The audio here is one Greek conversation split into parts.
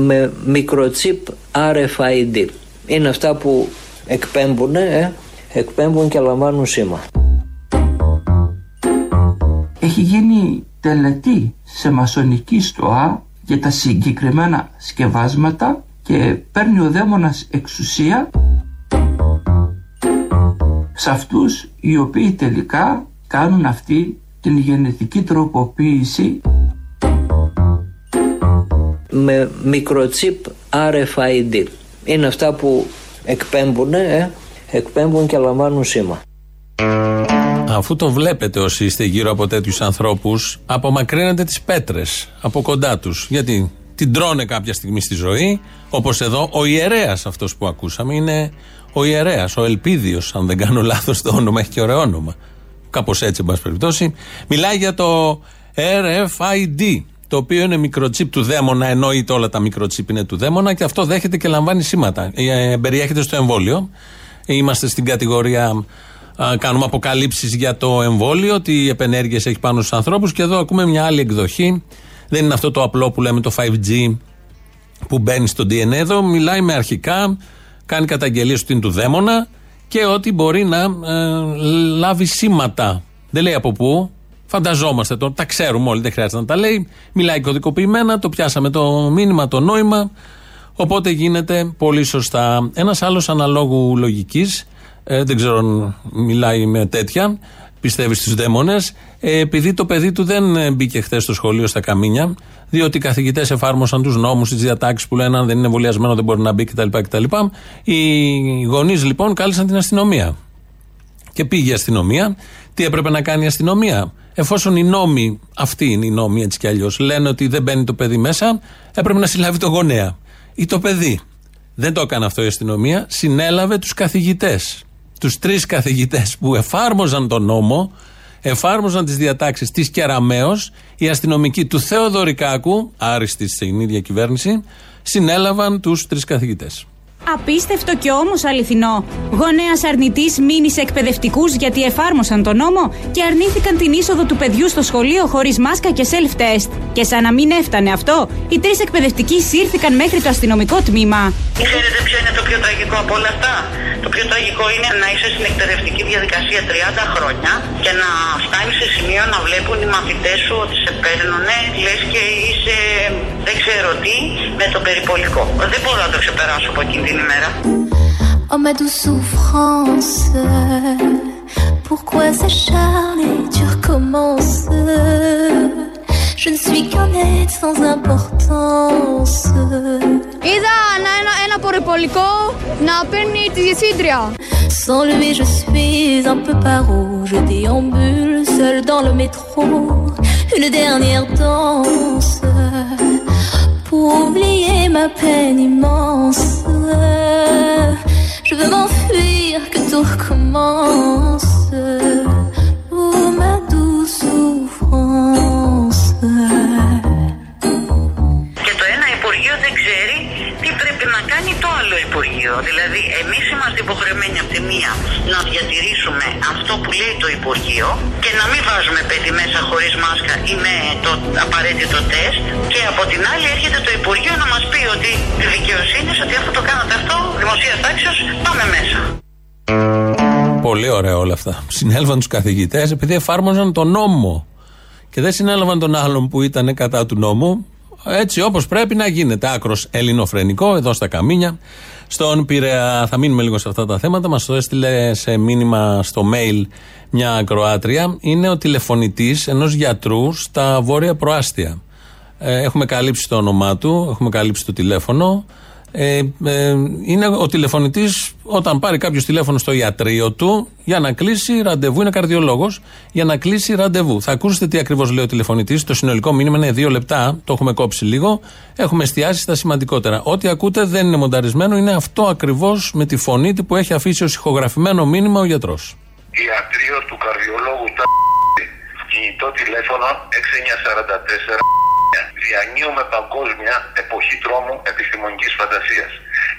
με μικροτσίπ RFID. Είναι αυτά που εκπέμπουν, ε, εκπέμπουν και λαμβάνουν σήμα. Έχει γίνει τελετή σε μασονική στοά για τα συγκεκριμένα σκευάσματα και παίρνει ο δαίμονας εξουσία σε αυτούς οι οποίοι τελικά κάνουν αυτή την γενετική τροποποίηση με μικροτσίπ RFID. Είναι αυτά που εκπέμπουν, ε, εκπέμπουν και λαμβάνουν σήμα. Αφού το βλέπετε όσοι είστε γύρω από τέτοιους ανθρώπους, απομακρύνετε τις πέτρες από κοντά τους. Γιατί την τρώνε κάποια στιγμή στη ζωή, όπως εδώ ο ιερέας αυτός που ακούσαμε είναι ο ιερέας, ο Ελπίδιος, αν δεν κάνω λάθος το όνομα, έχει και ωραίο όνομα. Κάπως έτσι, εν πάση περιπτώσει. Μιλάει για το RFID, το οποίο είναι μικροτσίπ του δαίμονα, εννοείται όλα τα μικροτσίπ είναι του δαίμονα και αυτό δέχεται και λαμβάνει σήματα. Ε, περιέχεται στο εμβόλιο. Είμαστε στην κατηγορία κάνουμε αποκαλύψεις για το εμβόλιο, τι επενέργειες έχει πάνω στους ανθρώπους. Και εδώ ακούμε μια άλλη εκδοχή. Δεν είναι αυτό το απλό που λέμε το 5G που μπαίνει στο DNA. Εδώ μιλάει με αρχικά, κάνει καταγγελίες ότι είναι του δαίμονα και ότι μπορεί να ε, λάβει σήματα. Δεν λέει από πού. Φανταζόμαστε το, τα ξέρουμε όλοι, δεν χρειάζεται να τα λέει. Μιλάει κωδικοποιημένα, το πιάσαμε το μήνυμα, το νόημα. Οπότε γίνεται πολύ σωστά. Ένας άλλος αναλόγου λογικής ε, δεν ξέρω αν μιλάει με τέτοια, πιστεύει στους δαίμονες, ε, επειδή το παιδί του δεν ε, μπήκε χθες στο σχολείο στα καμίνια, διότι οι καθηγητές εφάρμοσαν τους νόμους, τις διατάξεις που λένε αν δεν είναι εμβολιασμένο δεν μπορεί να μπει κτλ. κτλ. Οι γονείς λοιπόν κάλεσαν την αστυνομία. Και πήγε η αστυνομία. Τι έπρεπε να κάνει η αστυνομία; Εφόσον οι νόμοι, αυτοί είναι οι νόμοι έτσι κι αλλιώς, λένε ότι δεν μπαίνει το παιδί μέσα, έπρεπε να συλλάβει το γονέα ή το παιδί. Δεν το έκανε αυτό η αστυνομία, συνέλαβε τους καθηγητές τους τρεις καθηγητές που εφάρμοζαν τον νόμο, εφάρμοζαν τις διατάξεις της Κεραμέως, οι αστυνομικοί του Θεοδωρικάκου, άριστοι στην ίδια κυβέρνηση, συνέλαβαν τους τρεις καθηγητές. Απίστευτο και όμως αληθινό. Γονέας αρνητής μείνει σε εκπαιδευτικούς γιατί εφάρμοσαν τον νόμο και αρνήθηκαν την είσοδο του παιδιού στο σχολείο χωρίς μάσκα και self-test. Και σαν να μην έφτανε αυτό, οι τρεις εκπαιδευτικοί σύρθηκαν μέχρι το αστυνομικό τμήμα. Ξέρετε ποιο είναι το πιο τραγικό από όλα αυτά; Το πιο τραγικό είναι να είσαι στην εκπαιδευτική διαδικασία 30 χρόνια και να φτάνεις σε σημείο να βλέπουν οι μαθητές σου ότι σε παίρνουν, λες και είσαι δεν ξέρω τι με το περιπολικό. Δεν μπορώ να το ξεπεράσω από εκείνη την ημέρα. Oh ma douce souffrance, pourquoi s'acharner, tu recommences Je ne suis qu'un être sans importance. Sans lui, je suis un peu paro, je déambule seul dans le métro. Une dernière danse pour oublier ma peine immense. Je veux m'enfuir, que tout recommence. Υπουργείο. Δηλαδή, εμείς είμαστε υποχρεωμένοι από τη μία να διατηρήσουμε αυτό που λέει το Υπουργείο και να μην βάζουμε παιδί μέσα χωρίς μάσκα ή με το απαραίτητο τεστ. Και από την άλλη, έρχεται το Υπουργείο να μας πει ότι τη δικαιοσύνη, ότι αφού το κάνατε αυτό, δημοσίας τάξεω, πάμε μέσα. Πολύ ωραία όλα αυτά. Συνέλαβαν τους καθηγητές επειδή εφάρμοζαν τον νόμο. Και δεν συνέλαβαν τον άλλον που ήταν κατά του νόμου, έτσι όπως πρέπει να γίνεται. Άκρος ελληνοφρενικό, εδώ στα Καμίνια. Στον Πειραιά, θα μείνουμε λίγο σε αυτά τα θέματα. Μας το έστειλε σε μήνυμα στο mail μια ακροάτρια. Είναι ο τηλεφωνητής ενός γιατρού στα βόρεια προάστια. Ε, έχουμε καλύψει το όνομά του, έχουμε καλύψει το τηλέφωνο. Ε, ε, είναι ο τηλεφωνητής όταν πάρει κάποιος τηλέφωνο στο ιατρείο του για να κλείσει ραντεβού, είναι καρδιολόγος, για να κλείσει ραντεβού. Θα ακούσετε τι ακριβώς λέει ο τηλεφωνητής. Το συνολικό μήνυμα είναι δύο λεπτά, το έχουμε κόψει λίγο. Έχουμε εστιάσει στα σημαντικότερα. Ό,τι ακούτε δεν είναι μονταρισμένο, είναι αυτό ακριβώς με τη φωνή που έχει αφήσει ως ηχογραφημένο μήνυμα ο γιατρός. Ιατρείο του καρδιολόγου τα κινητό τηλέφωνο 6944 Διανύουμε παγκόσμια εποχή τρόμου επιστημονικής φαντασίας.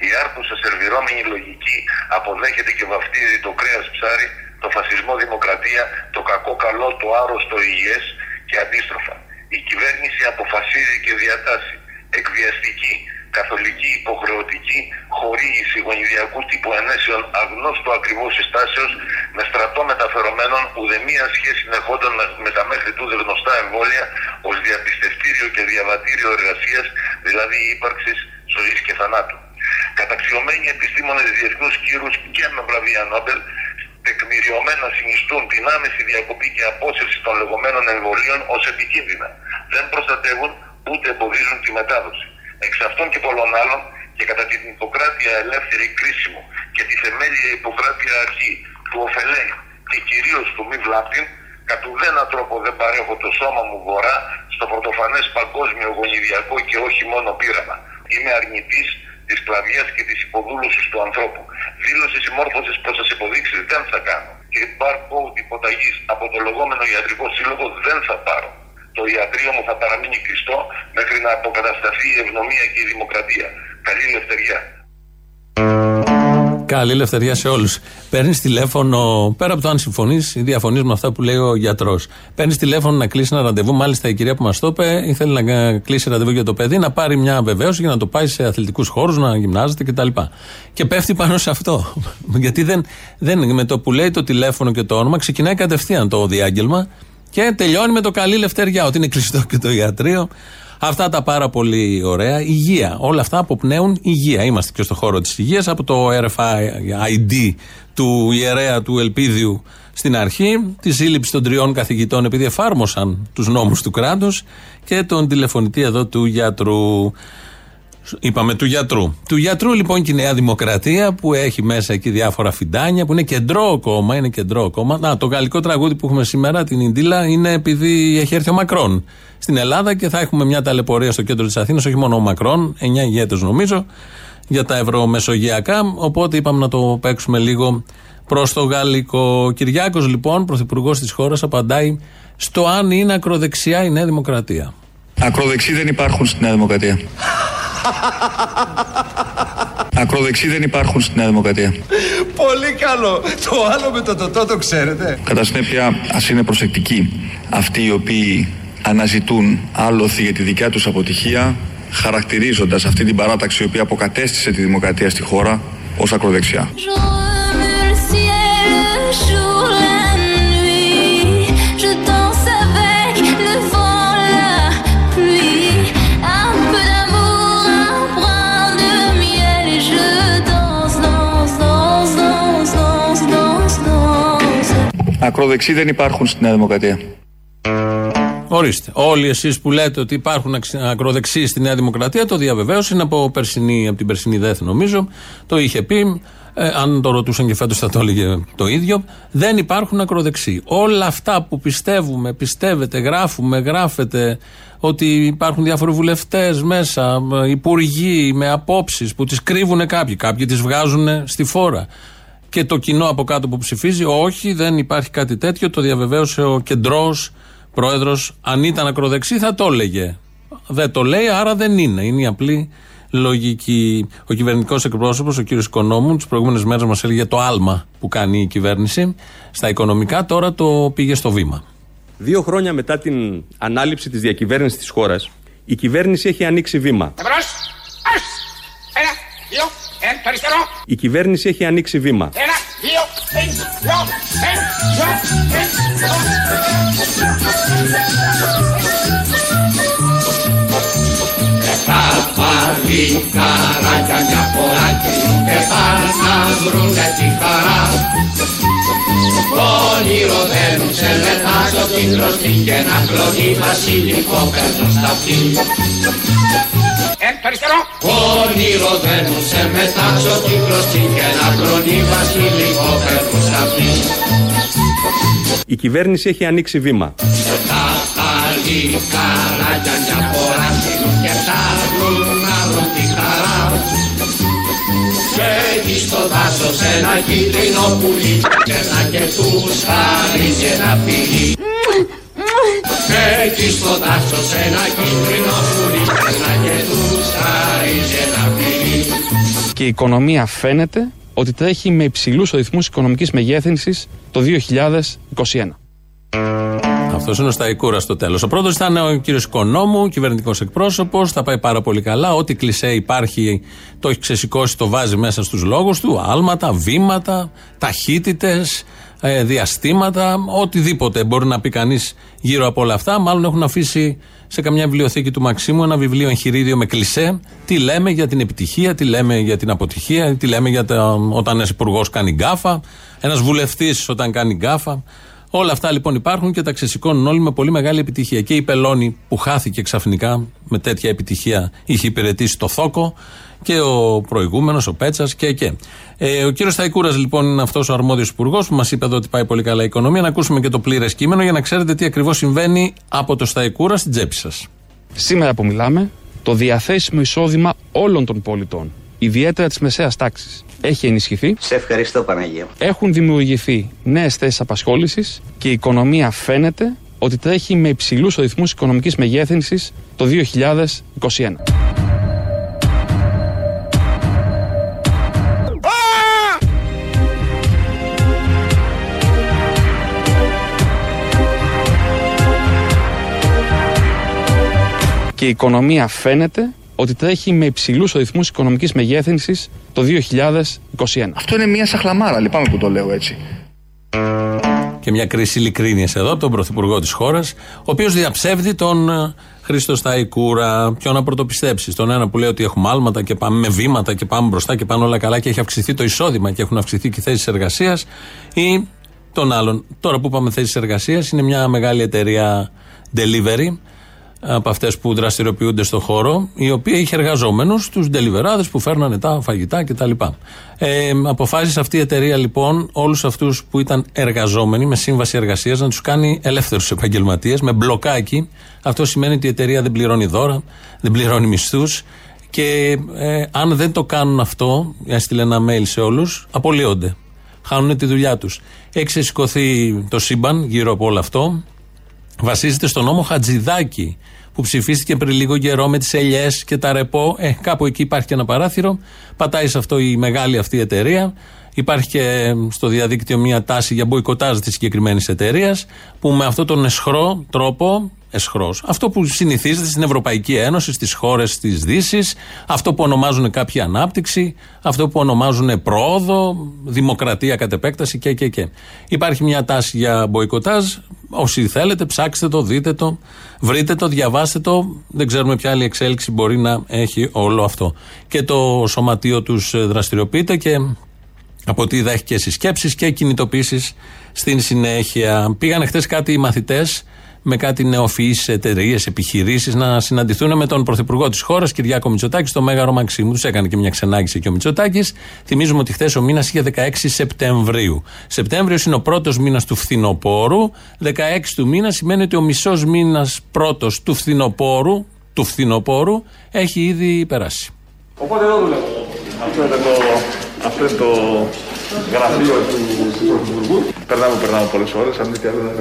Η άρπουσα σερβιρόμενη λογική αποδέχεται και βαφτίζει το κρέας ψάρι, το φασισμό δημοκρατία, το κακό καλό, το άρρωστο υγιές και αντίστροφα. Η κυβέρνηση αποφασίζει και διατάσσει εκβιαστική, καθολική υποχρεωτική χορήγηση γονιδιακού τύπου ενέσεων αγνώστου ακριβώς συστάσεως με στρατό μεταφερομένων ουδεμία σχέση νεχόντων με, με τα μέχρι τούδε γνωστά εμβόλια ως διαπιστευτήριο και διαβατήριο εργασίας, δηλαδή ύπαρξης ζωής και θανάτου. Καταξιωμένοι επιστήμονες διεθνούς κύρους και με βραβεία Νόμπελ τεκμηριωμένα συνιστούν την άμεση διακοπή και απόσυρση των λεγόμενων εμβολίων ως επικίνδυνα. Δεν προστατεύουν ούτε εμποδίζουν τη μετάδοση. Εξ αυτών και πολλών άλλων και κατά την υποκράτεια ελεύθερη κρίσιμο και τη θεμέλια υποκράτεια αρχή του ωφελέν και κυρίως του μη βλάπτην, κατ' ουδένα τρόπο δεν παρέχω το σώμα μου βορρά στο πρωτοφανές παγκόσμιο γονιδιακό και όχι μόνο πείραμα. Είμαι αρνητής της σκλαβιάς και της υποδούλωσης του ανθρώπου. Δήλωση συμμόρφωσης προ τι υποδείξεις δεν θα κάνω. Και barcode υποταγής από το λεγόμενο ιατρικό σύλλογο δεν θα πάρω. Το ιατρείο μου θα παραμείνει κλειστό μέχρι να αποκατασταθεί η ευνομία και η δημοκρατία. Καλή ελευθεριά. Καλή ελευθερία σε όλους. Παίρνεις τηλέφωνο, πέρα από το αν συμφωνείς ή διαφωνείς με αυτά που λέει ο γιατρός. Παίρνεις τηλέφωνο να κλείσει ένα ραντεβού. Μάλιστα η κυρία που μας το είπε ήθελε να κλείσει ραντεβού για το παιδί, να πάρει μια βεβαίωση για να το πάει σε αθλητικούς χώρους, να γυμνάζεται κτλ. Και πέφτει πάνω σε αυτό. Γιατί δεν, δεν, με το που λέει το τηλέφωνο και το όνομα, ξεκινάει κατευθείαν το διάγγελμα και τελειώνει με το καλή ελευθεριά. Ότι είναι κλειστό και το ιατρείο. Αυτά τα πάρα πολύ ωραία. Υγεία. Όλα αυτά αποπνέουν υγεία. Είμαστε και στο χώρο της υγείας από το RFID του ιερέα του Ελπίδιου στην αρχή, τη σύλληψη των τριών καθηγητών επειδή εφάρμοσαν τους νόμους του κράτους και τον τηλεφωνητή εδώ του γιατρού. Είπαμε του γιατρού. Του γιατρού λοιπόν και η Νέα Δημοκρατία που έχει μέσα εκεί διάφορα φιντάνια, που είναι κεντρό κόμμα. Είναι κεντρό κόμμα. Να, το γαλλικό τραγούδι που έχουμε σήμερα, την Ιντίλα, είναι επειδή έχει έρθει ο Μακρόν στην Ελλάδα και θα έχουμε μια ταλαιπωρία στο κέντρο της Αθήνας, όχι μόνο ο Μακρόν, 9 ηγέτες νομίζω, για τα ευρωμεσογειακά. Οπότε είπαμε να το παίξουμε λίγο προς το γαλλικό. Κυριάκος λοιπόν, πρωθυπουργός της χώρας, απαντάει στο αν είναι ακροδεξιά η Νέα Δημοκρατία. Ακροδεξί δεν υπάρχουν στη Νέα Δημοκρατία. Ακροδεξί δεν υπάρχουν στη Νέα Δημοκρατία. Πολύ καλό. Το άλλο με το τοτό το ξέρετε. Κατά συνέπεια, ας είναι προσεκτικοί αυτοί οι οποίοι αναζητούν άλοθη για τη δικιά τους αποτυχία χαρακτηρίζοντας αυτή την παράταξη η οποία αποκατέστησε τη δημοκρατία στη χώρα ως ακροδεξιά. Ακροδεξί δεν υπάρχουν στη Νέα Δημοκρατία. Ορίστε. Όλοι εσείς που λέτε ότι υπάρχουν ακροδεξιοί στη Νέα Δημοκρατία, το διαβεβαίωσε. Είναι από, περσινή, από την περσινή ΔΕΘ, νομίζω. Το είχε πει. Ε, αν το ρωτούσαν και φέτος θα το έλεγε το ίδιο. Δεν υπάρχουν ακροδεξιοί. Όλα αυτά που πιστεύουμε, πιστεύετε, γράφουμε, γράφετε ότι υπάρχουν διάφοροι βουλευτές μέσα, υπουργοί με απόψεις που τις κρύβουν κάποιοι. Κάποιοι τις βγάζουν στη φόρα. Και το κοινό από κάτω που ψηφίζει, όχι, δεν υπάρχει κάτι τέτοιο. Το διαβεβαίωσε ο κεντρός πρόεδρος, αν ήταν ακροδεξί θα το έλεγε. Δεν το λέει, άρα δεν είναι. Είναι η απλή λογική. Ο κυβερνητικός εκπρόσωπος, ο κύριος Οικονόμου, τις προηγούμενες μέρες μας έλεγε το άλμα που κάνει η κυβέρνηση στα οικονομικά, τώρα το πήγε στο βήμα. Δύο χρόνια μετά την ανάληψη της διακυβέρνησης της χώρας, η κυβέρνηση έχει ανοίξει βήμα. Ένα, δύο, ένα, το αριστερό. Η κυβέρνηση έχει ανοίξει βήμα. Ένα, δύο, δύο, τα παλικάρακια μια φορά και πάνε να βρουνε τη χαρά. Όνειρο δένουν σε λετάζω την κλωστή και να κλονεί βασιλικό παίρνω στα αυτή. το αριστερό. Όνειρο δένουν σε μετάξω την κλωστή και να κλονεί βασιλικό παίρνω στα αυτή. Η κυβέρνηση έχει ανοίξει βήμα. Τα παλικάρακια μια φορά και τα στο δάσος ένα κίτρινο πουλί και να και τους χαρίζει ένα φιλί. Και εκεί στο δάσος ένα κίτρινο πουλί και να και τους χαρίζει ένα φιλί. Και η οικονομία φαίνεται ότι τρέχει με υψηλούς ρυθμούς οικονομικής μεγέθυνσης το 2021. Αυτός είναι ο Σταϊκούρα στο τέλος. Ο πρώτος ήταν ο κύριος Οικονόμου, κυβερνητικός εκπρόσωπος. Θα πάει πάρα πολύ καλά. Ό,τι κλισέ υπάρχει το έχει ξεσηκώσει, το βάζει μέσα στους λόγους του. Άλματα, βήματα, ταχύτητες, ε, διαστήματα, οτιδήποτε μπορεί να πει κανείς γύρω από όλα αυτά. Μάλλον έχουν αφήσει σε καμιά βιβλιοθήκη του Μαξίμου ένα βιβλίο εγχειρίδιο με κλισέ. Τι λέμε για την επιτυχία, τι λέμε για την αποτυχία, τι λέμε για τα, όταν ένας υπουργός κάνει γκάφα, ένας βουλευτής όταν κάνει γκάφα. Όλα αυτά λοιπόν υπάρχουν και τα ξεσηκώνουν όλοι με πολύ μεγάλη επιτυχία. Και η Πελώνη που χάθηκε ξαφνικά με τέτοια επιτυχία είχε υπηρετήσει το θώκο και ο προηγούμενος, ο Πέτσας και και. Ε, ο κύριος Σταϊκούρα λοιπόν είναι αυτός ο αρμόδιος υπουργός που μας είπε εδώ ότι πάει πολύ καλά η οικονομία. Να ακούσουμε και το πλήρες κείμενο για να ξέρετε τι ακριβώς συμβαίνει από το Σταϊκούρα στην τσέπη σας. Σήμερα που μιλάμε, το διαθέσιμο εισόδημα όλων των πολιτών, ιδιαίτερα της μεσαίας τάξης, έχει ενισχυθεί. Σε ευχαριστώ, Παναγία. Έχουν δημιουργηθεί νέες θέσεις απασχόλησης και η οικονομία φαίνεται ότι τρέχει με υψηλούς ρυθμούς οικονομικής μεγέθυνσης το 2021. και η οικονομία φαίνεται ότι τρέχει με υψηλούς ρυθμού οικονομικής μεγέθυνσης το 2021. Αυτό είναι μια σαχλαμάρα, λυπάμαι που το λέω έτσι. Και μια κρίση ειλικρίνειας εδώ από τον Πρωθυπουργό της χώρας, ο οποίος διαψεύδει τον ε, Χρήστο Σταϊκούρα. Ποιο να πρωτοπιστέψεις. Τον ένα που λέει ότι έχουμε άλματα και πάμε με βήματα και πάμε μπροστά και πάνε όλα καλά και έχει αυξηθεί το εισόδημα και έχουν αυξηθεί και οι θέσεις εργασίας. Ή τον άλλον. Τώρα που πάμε θέσεις εργασίας, είναι μια μεγάλη εταιρεία delivery από αυτές που δραστηριοποιούνται στο χώρο, η οποία είχε εργαζόμενους, τους ντελιβεράδες που φέρνανε τα φαγητά κτλ. Ε, αποφάσισε αυτή η εταιρεία λοιπόν όλους αυτούς που ήταν εργαζόμενοι με σύμβαση εργασίας να τους κάνει ελεύθερους επαγγελματίες με μπλοκάκι. Αυτό σημαίνει ότι η εταιρεία δεν πληρώνει δώρα, δεν πληρώνει μισθούς και ε, αν δεν το κάνουν αυτό, έστειλε ένα mail σε όλους, απολύονται. Χάνουν τη δουλειά τους. Έχει ξεσηκωθεί το σύμπαν γύρω από όλο αυτό βασίζεται στο νόμο Χατζηδάκη που ψηφίστηκε πριν λίγο καιρό με τις ελιές και τα ρεπό. Ε, κάπου εκεί υπάρχει και ένα παράθυρο. Πατάει σε αυτό η μεγάλη αυτή εταιρεία. Υπάρχει και στο διαδίκτυο μια τάση για μποϊκοτάζ της συγκεκριμένης εταιρείας που με αυτόν τον εσχρό τρόπο εσχρός. Αυτό που συνηθίζεται στην Ευρωπαϊκή Ένωση, στις χώρες της Δύσης, αυτό που ονομάζουν κάποια ανάπτυξη, αυτό που ονομάζουν πρόοδο, δημοκρατία κατ' επέκταση και, και, και. Υπάρχει μια τάση για μποϊκοτάζ. Όσοι θέλετε, ψάξτε το, δείτε το, βρείτε το, διαβάστε το. Δεν ξέρουμε ποια άλλη εξέλιξη μπορεί να έχει όλο αυτό. Και το σωματείο τους δραστηριοποιείται και από ό,τι είδα έχει και συσκέψεις και κινητοποιήσει στην συνέχεια. Πήγαν χτε κάτι οι μαθητές με κάτι νεοφυεί εταιρείες, επιχειρήσεις να συναντηθούν με τον Πρωθυπουργό της χώρας, Κυριάκο Μητσοτάκη, στο Μέγαρο Μαξίμου. Τους έκανε και μια ξενάγηση και ο Μητσοτάκης. Θυμίζουμε ότι χθες ο μήνας είχε 16 Σεπτεμβρίου. Σεπτέμβριος είναι ο πρώτος μήνας του φθινοπόρου. 16 του μήνα σημαίνει ότι ο μισός μήνας πρώτος του φθινοπόρου, του φθινοπόρου έχει ήδη περάσει. Οπότε εδώ δουλεύω. Αυτό είναι το, αυτό είναι το γραφείο του Πρωθυπουργού. Περνάμε, περνάμε πολλές ώρες. Αν μη τι άλλο, δεν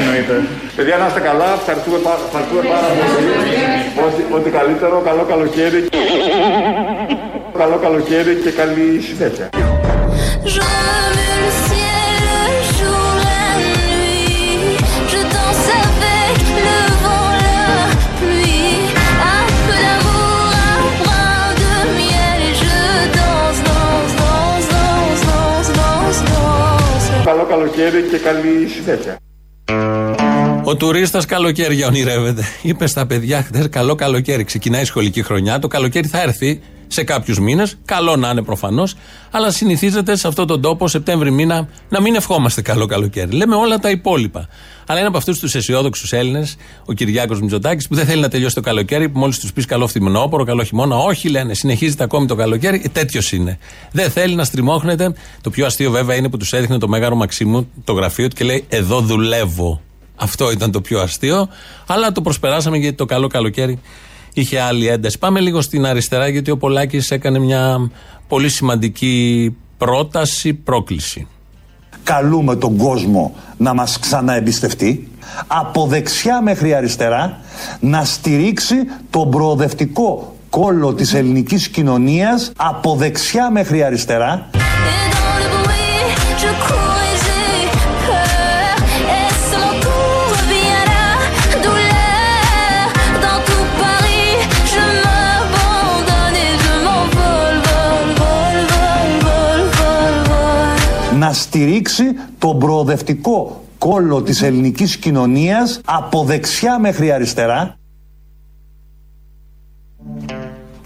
Εννοείται. Παιδιά, να είστε καλά. Ευχαριστούμε, ευχαριστούμε πάρα πολύ. Ό,τι, ό,τι καλύτερο. Καλό καλοκαίρι. Καλό καλοκαίρι και καλή συνέχεια. Καλοκαίρι και καλή συνέχεια. Ο τουρίστα καλοκαίρια ονειρεύεται. Είπες στα παιδιά χθε: Καλό καλοκαίρι. Ξεκινάει η σχολική χρονιά. Το καλοκαίρι θα έρθει σε κάποιους μήνες. Καλό να είναι προφανώς. Αλλά συνηθίζεται σε αυτόν τον τόπο, Σεπτέμβρη μήνα, να μην ευχόμαστε καλό καλοκαίρι. Λέμε όλα τα υπόλοιπα. Αλλά είναι από αυτούς τους αισιόδοξους Έλληνες, ο Κυριάκος Μητσοτάκης, που δεν θέλει να τελειώσει το καλοκαίρι, που μόλις τους πεις καλό φθινόπωρο, καλό χειμώνα. Όχι, λένε, συνεχίζεται ακόμη το καλοκαίρι. Ε, Τέτοιος είναι. Δεν θέλει να στριμώχνεται. Το πιο αστείο βέβαια είναι που τους έδειχνε το μέγαρο Μαξίμου το γραφείο του και λέει Εδώ δουλεύω. Αυτό ήταν το πιο αστείο. Αλλά το προσπεράσαμε γιατί το καλό καλοκαίρι είχε άλλη ένταση. Πάμε λίγο στην αριστερά γιατί ο Πολάκης έκανε μια πολύ σημαντική πρόταση, πρόκληση. Καλούμε τον κόσμο να μας ξαναεμπιστευτεί από δεξιά μέχρι αριστερά να στηρίξει τον προοδευτικό κόλλο της ελληνικής κοινωνίας από δεξιά μέχρι αριστερά στηρίξει τον προοδευτικό κόλλο της ελληνικής κοινωνίας από δεξιά μέχρι αριστερά.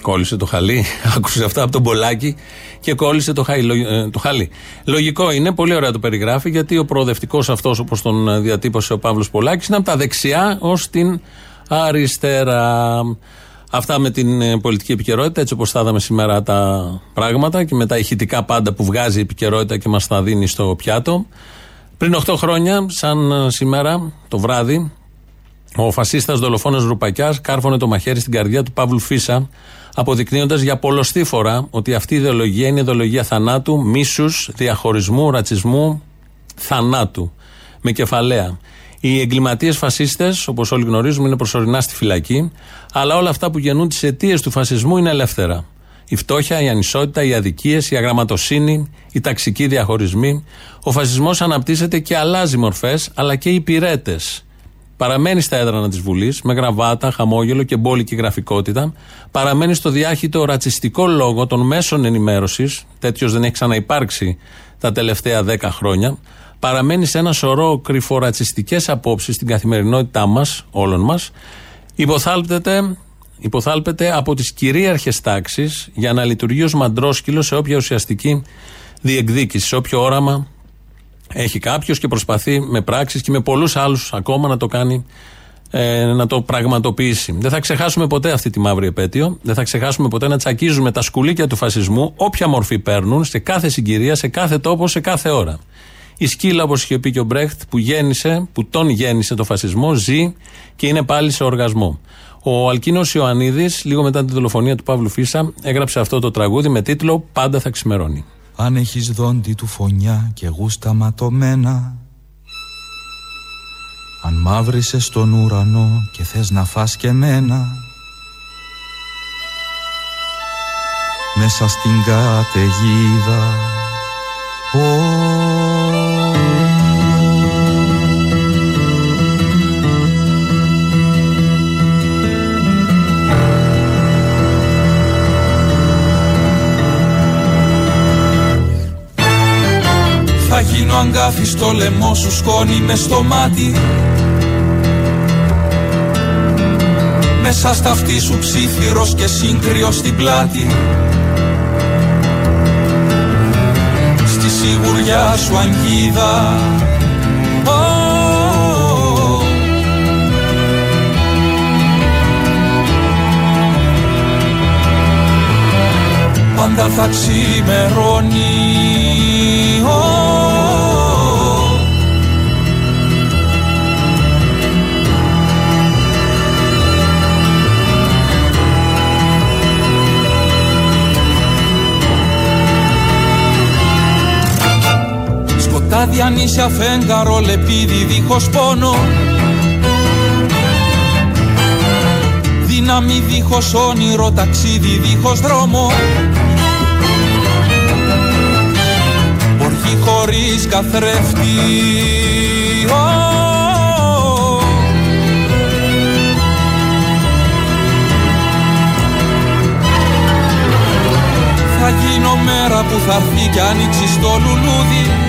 Κόλλησε το χαλί. Άκουσες αυτά από τον Πολάκη και κόλλησε το, χαλί. Ε, το χαλί. Λογικό είναι, πολύ ωραία το περιγράφει, γιατί ο προοδευτικός αυτός, όπως τον διατύπωσε ο Παύλος Πολάκης, είναι από τα δεξιά ως την αριστερά. Αυτά με την ε, πολιτική επικαιρότητα, έτσι όπως θα είδαμε σήμερα τα πράγματα και με τα ηχητικά πάντα που βγάζει η επικαιρότητα και μας τα δίνει στο πιάτο. Πριν 8 χρόνια, σαν ε, σήμερα το βράδυ, ο φασίστας δολοφόνος Ρουπακιάς κάρφωνε το μαχαίρι στην καρδιά του Παύλου Φίσα, αποδεικνύοντας για πολλωστή φορά ότι αυτή η ιδεολογία είναι ιδεολογία θανάτου, μίσους, διαχωρισμού, ρατσισμού, θανάτου. Με κεφαλαία. Οι εγκληματίες φασίστες, όπως όλοι γνωρίζουμε, είναι προσωρινά στη φυλακή, αλλά όλα αυτά που γεννούν τις αιτίες του φασισμού είναι ελεύθερα. Η φτώχεια, η ανισότητα, οι αδικίες, η αγραμματοσύνη, οι ταξικοί διαχωρισμοί. Ο φασισμός αναπτύσσεται και αλλάζει μορφές, αλλά και οι υπηρέτες. Παραμένει στα έδρανα της Βουλής, με γραβάτα, χαμόγελο και μπόλικη γραφικότητα. Παραμένει στο διάχυτο ρατσιστικό λόγο των μέσων ενημέρωσης. Τέτοιος δεν έχει ξαναυπάρξει τα τελευταία δέκα χρόνια. Παραμένει σε ένα σωρό κρυφορατσιστικές απόψεις στην καθημερινότητά μας, όλων μας. Υποθάλπτεται υποθάλπεται από τις κυρίαρχες τάξεις για να λειτουργεί ως μαντρόσκυλο σε όποια ουσιαστική διεκδίκηση, σε όποιο όραμα έχει κάποιος και προσπαθεί με πράξεις και με πολλούς άλλους ακόμα να το κάνει, ε, να το πραγματοποιήσει. Δεν θα ξεχάσουμε ποτέ αυτή τη μαύρη επέτειο. Δεν θα ξεχάσουμε ποτέ να τσακίζουμε τα σκουλίκια του φασισμού, όποια μορφή παίρνουν, σε κάθε συγκυρία, σε κάθε τόπο, σε κάθε ώρα. Η σκύλα, όπως είχε πει και ο Μπρέχτ, που γέννησε, που τον γέννησε το φασισμό, ζει και είναι πάλι σε οργασμό. Ο Αλκίνος Ιωαννίδης, λίγο μετά τη δολοφονία του Παύλου Φίσα, έγραψε αυτό το τραγούδι με τίτλο Πάντα θα ξημερώνει. Αν έχεις δόντι του φωνιά και γούστα ματωμένα Αν μαύρισες στον ουρανό και θες να φας και μένα Μέσα στην καταιγίδα Θα αγκάθι στο λαιμό σου σκόνη με στο μάτι. Μέσα στα αυτή σου ψήθυρος και σύγκριος στην πλάτη. Στη σιγουριά σου αγγίδα. Πάντα θα ξημερώνεις Σκοτάδι ανήσια φέγγαρο λεπίδι δίχως πόνο. Δύναμη δίχως όνειρο ταξίδι δίχως δρόμο. Οργή χωρίς καθρέφτη. Θα γίνω μέρα που θα έρθει κι άνοιξεις στο λουλούδι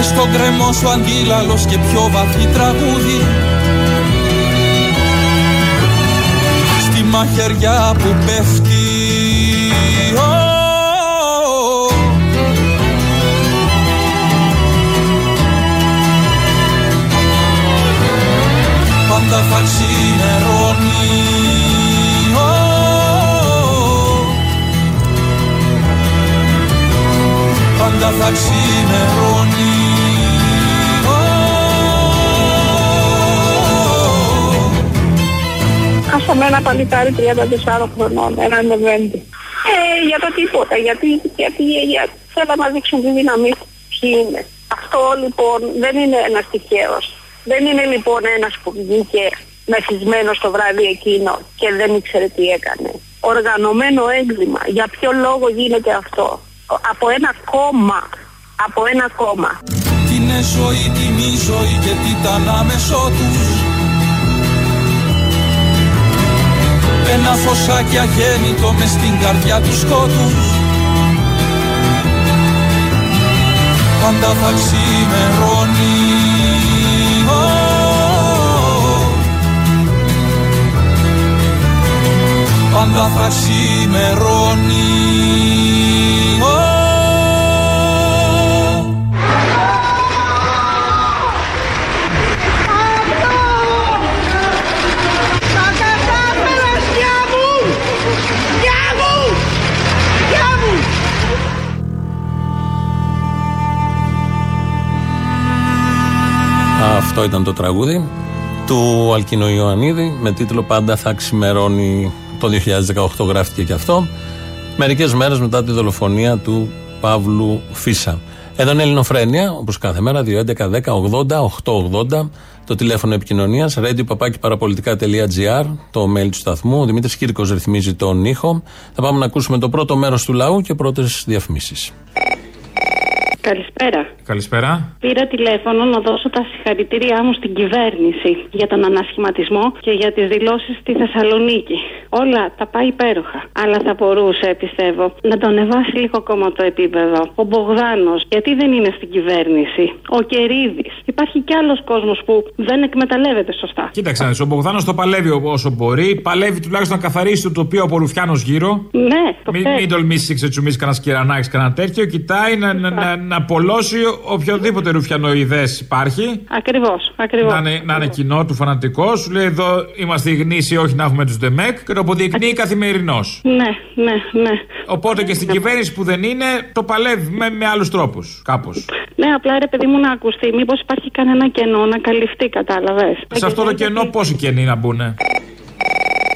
Μες στον κρεμό σου αντίλαλος και πιο βαθύ τραγούδι. Στη μαχαιριά που πέφτει. Πάντα θα ξημερώνει. Πάντα θα ξημερώνει Χάσαμε ένα παλικάρι 34 χρονών, ένα νεβέντη. Ε, για το τίποτα, γιατί, γιατί, γιατί θέλω να δείξουν τη δύναμή ποιοι είναι. Αυτό λοιπόν δεν είναι ένας τυχαίος. Δεν είναι λοιπόν ένας που βγήκε μεθυσμένος το βράδυ εκείνο και δεν ήξερε τι έκανε. Οργανωμένο έγκλημα. Για ποιο λόγο γίνεται αυτό; Από ένα κόμμα. Από ένα κόμμα. Τι είναι ζωή, τι μη ζωή και τι ήταν άμεσό τους ένα φωσάκι αγέννητο μες στην καρδιά του σκότου. πάντα θα ξημερώνει πάντα θα ξημερώνει Αυτό ήταν το τραγούδι του Αλκίνο Ιωαννίδη με τίτλο Πάντα θα ξημερώνει. Το 2018 γράφτηκε και αυτό. Μερικές μέρες μετά τη δολοφονία του Παύλου Φίσα. Εδώ είναι Ελληνοφρένια, όπως κάθε μέρα, 2.11.10.80.880 το τηλέφωνο επικοινωνίας, radio.parapolitica.gr, το mail του σταθμού. Ο Δημήτρης Κύρκος ρυθμίζει τον ήχο. Θα πάμε να ακούσουμε το πρώτο μέρος του λαού και πρώτες διαφημίσεις. Καλησπέρα. Καλησπέρα. Πήρα τηλέφωνο να δώσω τα συγχαρητήριά μου στην κυβέρνηση για τον ανασχηματισμό και για τις δηλώσεις στη Θεσσαλονίκη. Όλα τα πάει υπέροχα. Αλλά θα μπορούσε, πιστεύω, να το ανεβάσει λίγο ακόμα το επίπεδο. Ο Μπογδάνος, γιατί δεν είναι στην κυβέρνηση; Ο Κερίδης. Υπάρχει κι άλλος κόσμος που δεν εκμεταλλεύεται σωστά. Κοίταξε, ο Μπογδάνος το παλεύει όσο μπορεί. Παλεύει τουλάχιστον να καθαρίσει το τοπίο από Ρουφιάνο γύρω. Ναι, το Μην, μην τολμήσεις ξετσουμίσεις κανένα κυρανάκι, κανένα τέτοιο. Κοιτάει να, να, να, να απολώσει οποιοδήποτε ρουφιανοειδές υπάρχει. Ακριβώς, ακριβώς. Να, είναι, να είναι κοινό του φανατικό. Σου λέει εδώ είμαστε οι γνήσιοι, όχι να έχουμε τους Ντεμεκ. Και το αποδεικνύει καθημερινό. Ναι, ναι, ναι. Οπότε και στην κυβέρνηση που δεν είναι, το παλεύει με, με άλλους τρόπους. Κάπως. Ναι, απλά ρε παιδί μου να ακουστεί. Μήπως υπάρχει κανένα κενό να καλυφθεί, κατάλαβες. Σε αυτό το κενό πόσοι κενοί να μπουν.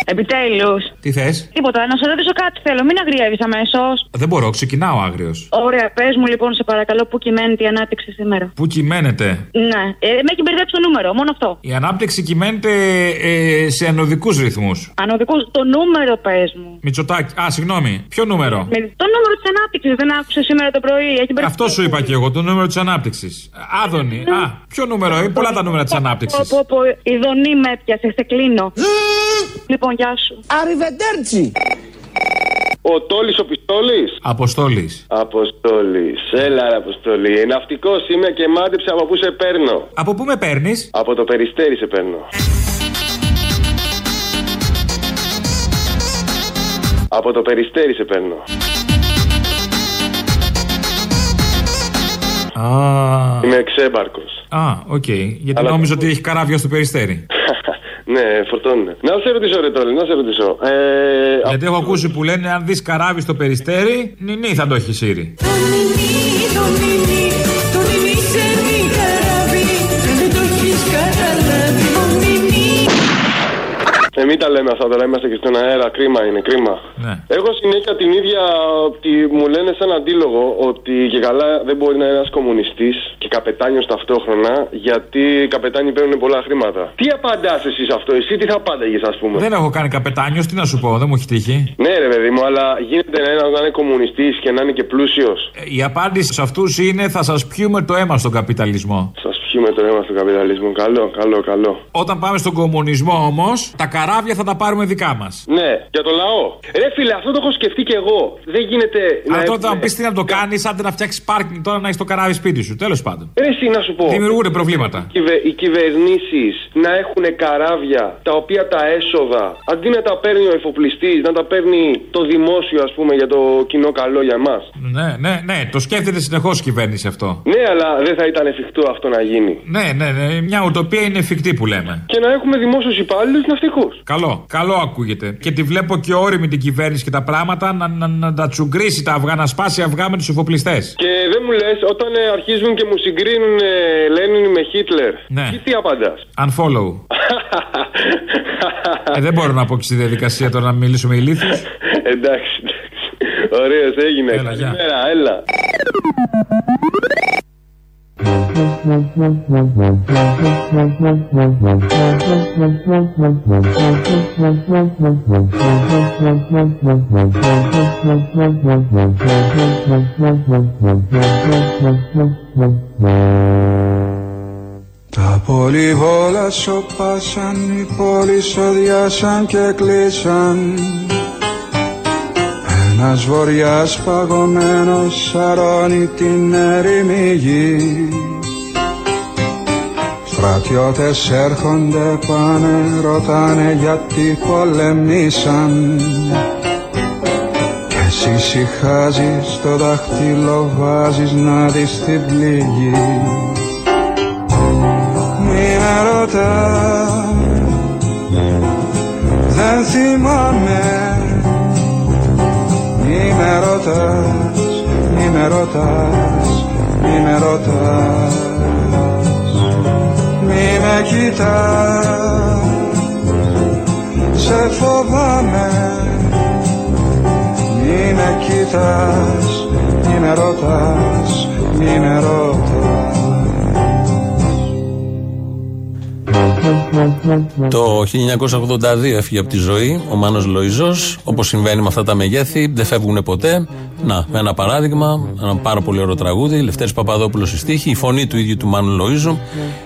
Επιτέλους. Τι θες; Τίποτα, να σε ρωτήσω κάτι θέλω. Μην αγριεύεις αμέσως. Δεν μπορώ, ξεκινάω άγριος. Ωραία, πες μου λοιπόν, σε παρακαλώ, πού κυμαίνεται η ανάπτυξη σήμερα. Πού κυμαίνεται; Ναι, ε, με έχει μπερδέψει το νούμερο, μόνο αυτό. Η ανάπτυξη κυμαίνεται ε, σε ανωδικούς ρυθμούς. Ανωδικούς, το νούμερο πες μου. Μητσοτάκι. Α, συγγνώμη. Ποιο νούμερο; Με, το νούμερο της ανάπτυξης δεν άκουσε σήμερα το πρωί. Έχει μπερδέψει. Αυτό σου είπα και εγώ, το νούμερο της ανάπτυξης. Άδωνη. Α, ποιο νούμερο, είναι πολλά τα νούμερα της ανάπτυξης. Πω, πω, η δονή με έπιασε, σε κλείνω. Λοιπόν, γεια σου. Αριβεντέρτσι. Ο Τόλης ο Πιστόλης. Αποστόλης. Αποστόλης. Έλα, ρε Αποστόλη. Ναυτικός είμαι και μάντεψε από πού σε παίρνω. Από πού με παίρνεις; Από το περιστέρι σε παίρνω. Από το περιστέρι σε παίρνω. Α, Είμαι εξέμπαρκο. Α, οκ. Γιατί Αλλά- νόμιζα ότι έχει καράβια στο Περιστέρι. ναι, φορτώνουν. Να σε ρωτήσω, ρε Τόλη, να σε ρωτήσω. Ε, Γιατί έχω ακούσει που λένε αν δεις καράβι στο Περιστέρι, νινί θα το έχει σύρει. Ε, μην τα λέμε αυτά τώρα, είμαστε και στον αέρα. Κρίμα είναι, κρίμα. Ναι. Έχω συνέχεια την ίδια ότι μου λένε σαν αντίλογο ότι και καλά δεν μπορεί να είναι ένας κομμουνιστής και καπετάνιος ταυτόχρονα γιατί οι καπετάνοι παίρνουν πολλά χρήματα. Τι απαντάς εσύ σε αυτό, εσύ τι θα απάνταγες, ας πούμε; Δεν έχω κάνει καπετάνιος, τι να σου πω, δεν μου έχει τύχει. Ναι, ρε παιδί μου, αλλά γίνεται ένα να είναι κομμουνιστής και να είναι και πλούσιος. Η απάντηση σε αυτούς είναι θα σας πιούμε το αίμα στον καπιταλισμό. Σας πιούμε το αίμα στον καπιταλισμό. Καλό, καλό, καλό. Όταν πάμε στον κομμουνισμό όμως, τα καράβια θα τα πάρουμε δικά μας. Ναι, για το λαό. Ρε φίλε, αυτό το έχω σκεφτεί και εγώ. Δεν γίνεται. να Αλλά τότε θα έχουμε- μου πεις τι να το κάνεις, άντε να φτιάξεις πάρκινγκ τώρα να έχει το καράβι σπίτι σου. Τέλος πάντων. Ρε, εσύ να σου πω. Δημιουργούνται προβλήματα. Κυβε, οι κυβερνήσεις να έχουν καράβια τα οποία τα έσοδα αντί να τα παίρνει ο εφοπλιστής, να τα παίρνει το δημόσιο, ας πούμε, για το κοινό καλό για εμάς. Ναι, ναι, ναι, το σκέφτεται συνεχώς η κυβέρνηση αυτό. Ναι, αλλά δεν θα ήταν εφικτό αυτό να γίνει. Ναι, ναι, ναι, μια ουτοπία είναι εφικτή που λέμε. Και να έχουμε δημόσιους υπάλληλους ναυτικού. Καλό, καλό ακούγεται. Και τη βλέπω και όρημη την κυβέρνηση και τα πράγματα να, να, να τα τσουγκρίσει τα αυγά, να σπάσει αυγά με τους εφοπλιστές. Και δεν μου λες, όταν ε, αρχίζουν και μου συγκρίνουν ε, Λένιν με Χίτλερ, Ναι. τι, τι απαντάς; Unfollow. ε, δεν μπορώ να πω και στη διαδικασία τώρα να μιλήσω με ηλίθιους. εντάξει, εντάξει. Ωραίος έγινε. Έλα, γεια. Καλημέρα, έλα. Τα πολυβόλα σοπάσαν, οι πόλεις οδιάσαν και κλείσαν Ένας βοριάς παγωμένος σαρώνει την έρημη γη. Στρατιώτες έρχονται πάνε ρωτάνε γιατί πολεμήσαν Κι εσύ συχάζεις το δάχτυλο βάζεις να δεις την πληγή. Μη με ρωτάς δεν θυμάμαι. Μη με ρωτάς, μη με ρωτάς, μη με ρωτάς Μη με κοιτάς, σε φοβάμαι. Μη με κοιτάς, μη με ρωτάς, μη με ρωτάς Το 1982 έφυγε από τη ζωή ο Μάνος Λοϊζός Όπως συμβαίνει με αυτά τα μεγέθη, δεν φεύγουν ποτέ. Να, ένα παράδειγμα, ένα πάρα πολύ ωραίο τραγούδι. Λευτέρης Παπαδόπουλος στη στίχη, η φωνή του ίδιου του Μάνου Λοϊζού.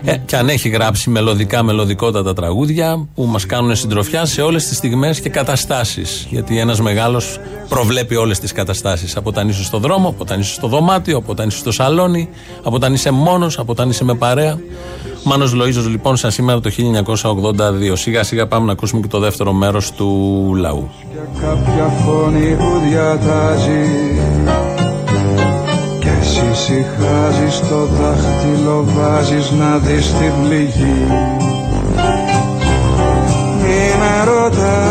Ε, και αν έχει γράψει μελωδικά, μελωδικότατα τραγούδια που μας κάνουν συντροφιά σε όλες τις στιγμές και καταστάσεις. Γιατί ένας μεγάλος προβλέπει όλες τις καταστάσεις. Από όταν είσαι στο δρόμο, από όταν είσαι στο δωμάτιο, από όταν είσαι στο σαλόνι, από όταν είσαι μόνος, από όταν είσαι με παρέα. Μάνος Λοΐζος λοιπόν σαν σήμερα το 1982. Σιγά σιγά πάμε να ακούσουμε και το δεύτερο μέρος του λαού. Για κάποια φωνή που διατάζει Και εσύ συχάζεις το δάχτυλο βάζεις να δεις την πληγή Μη με ρωτάς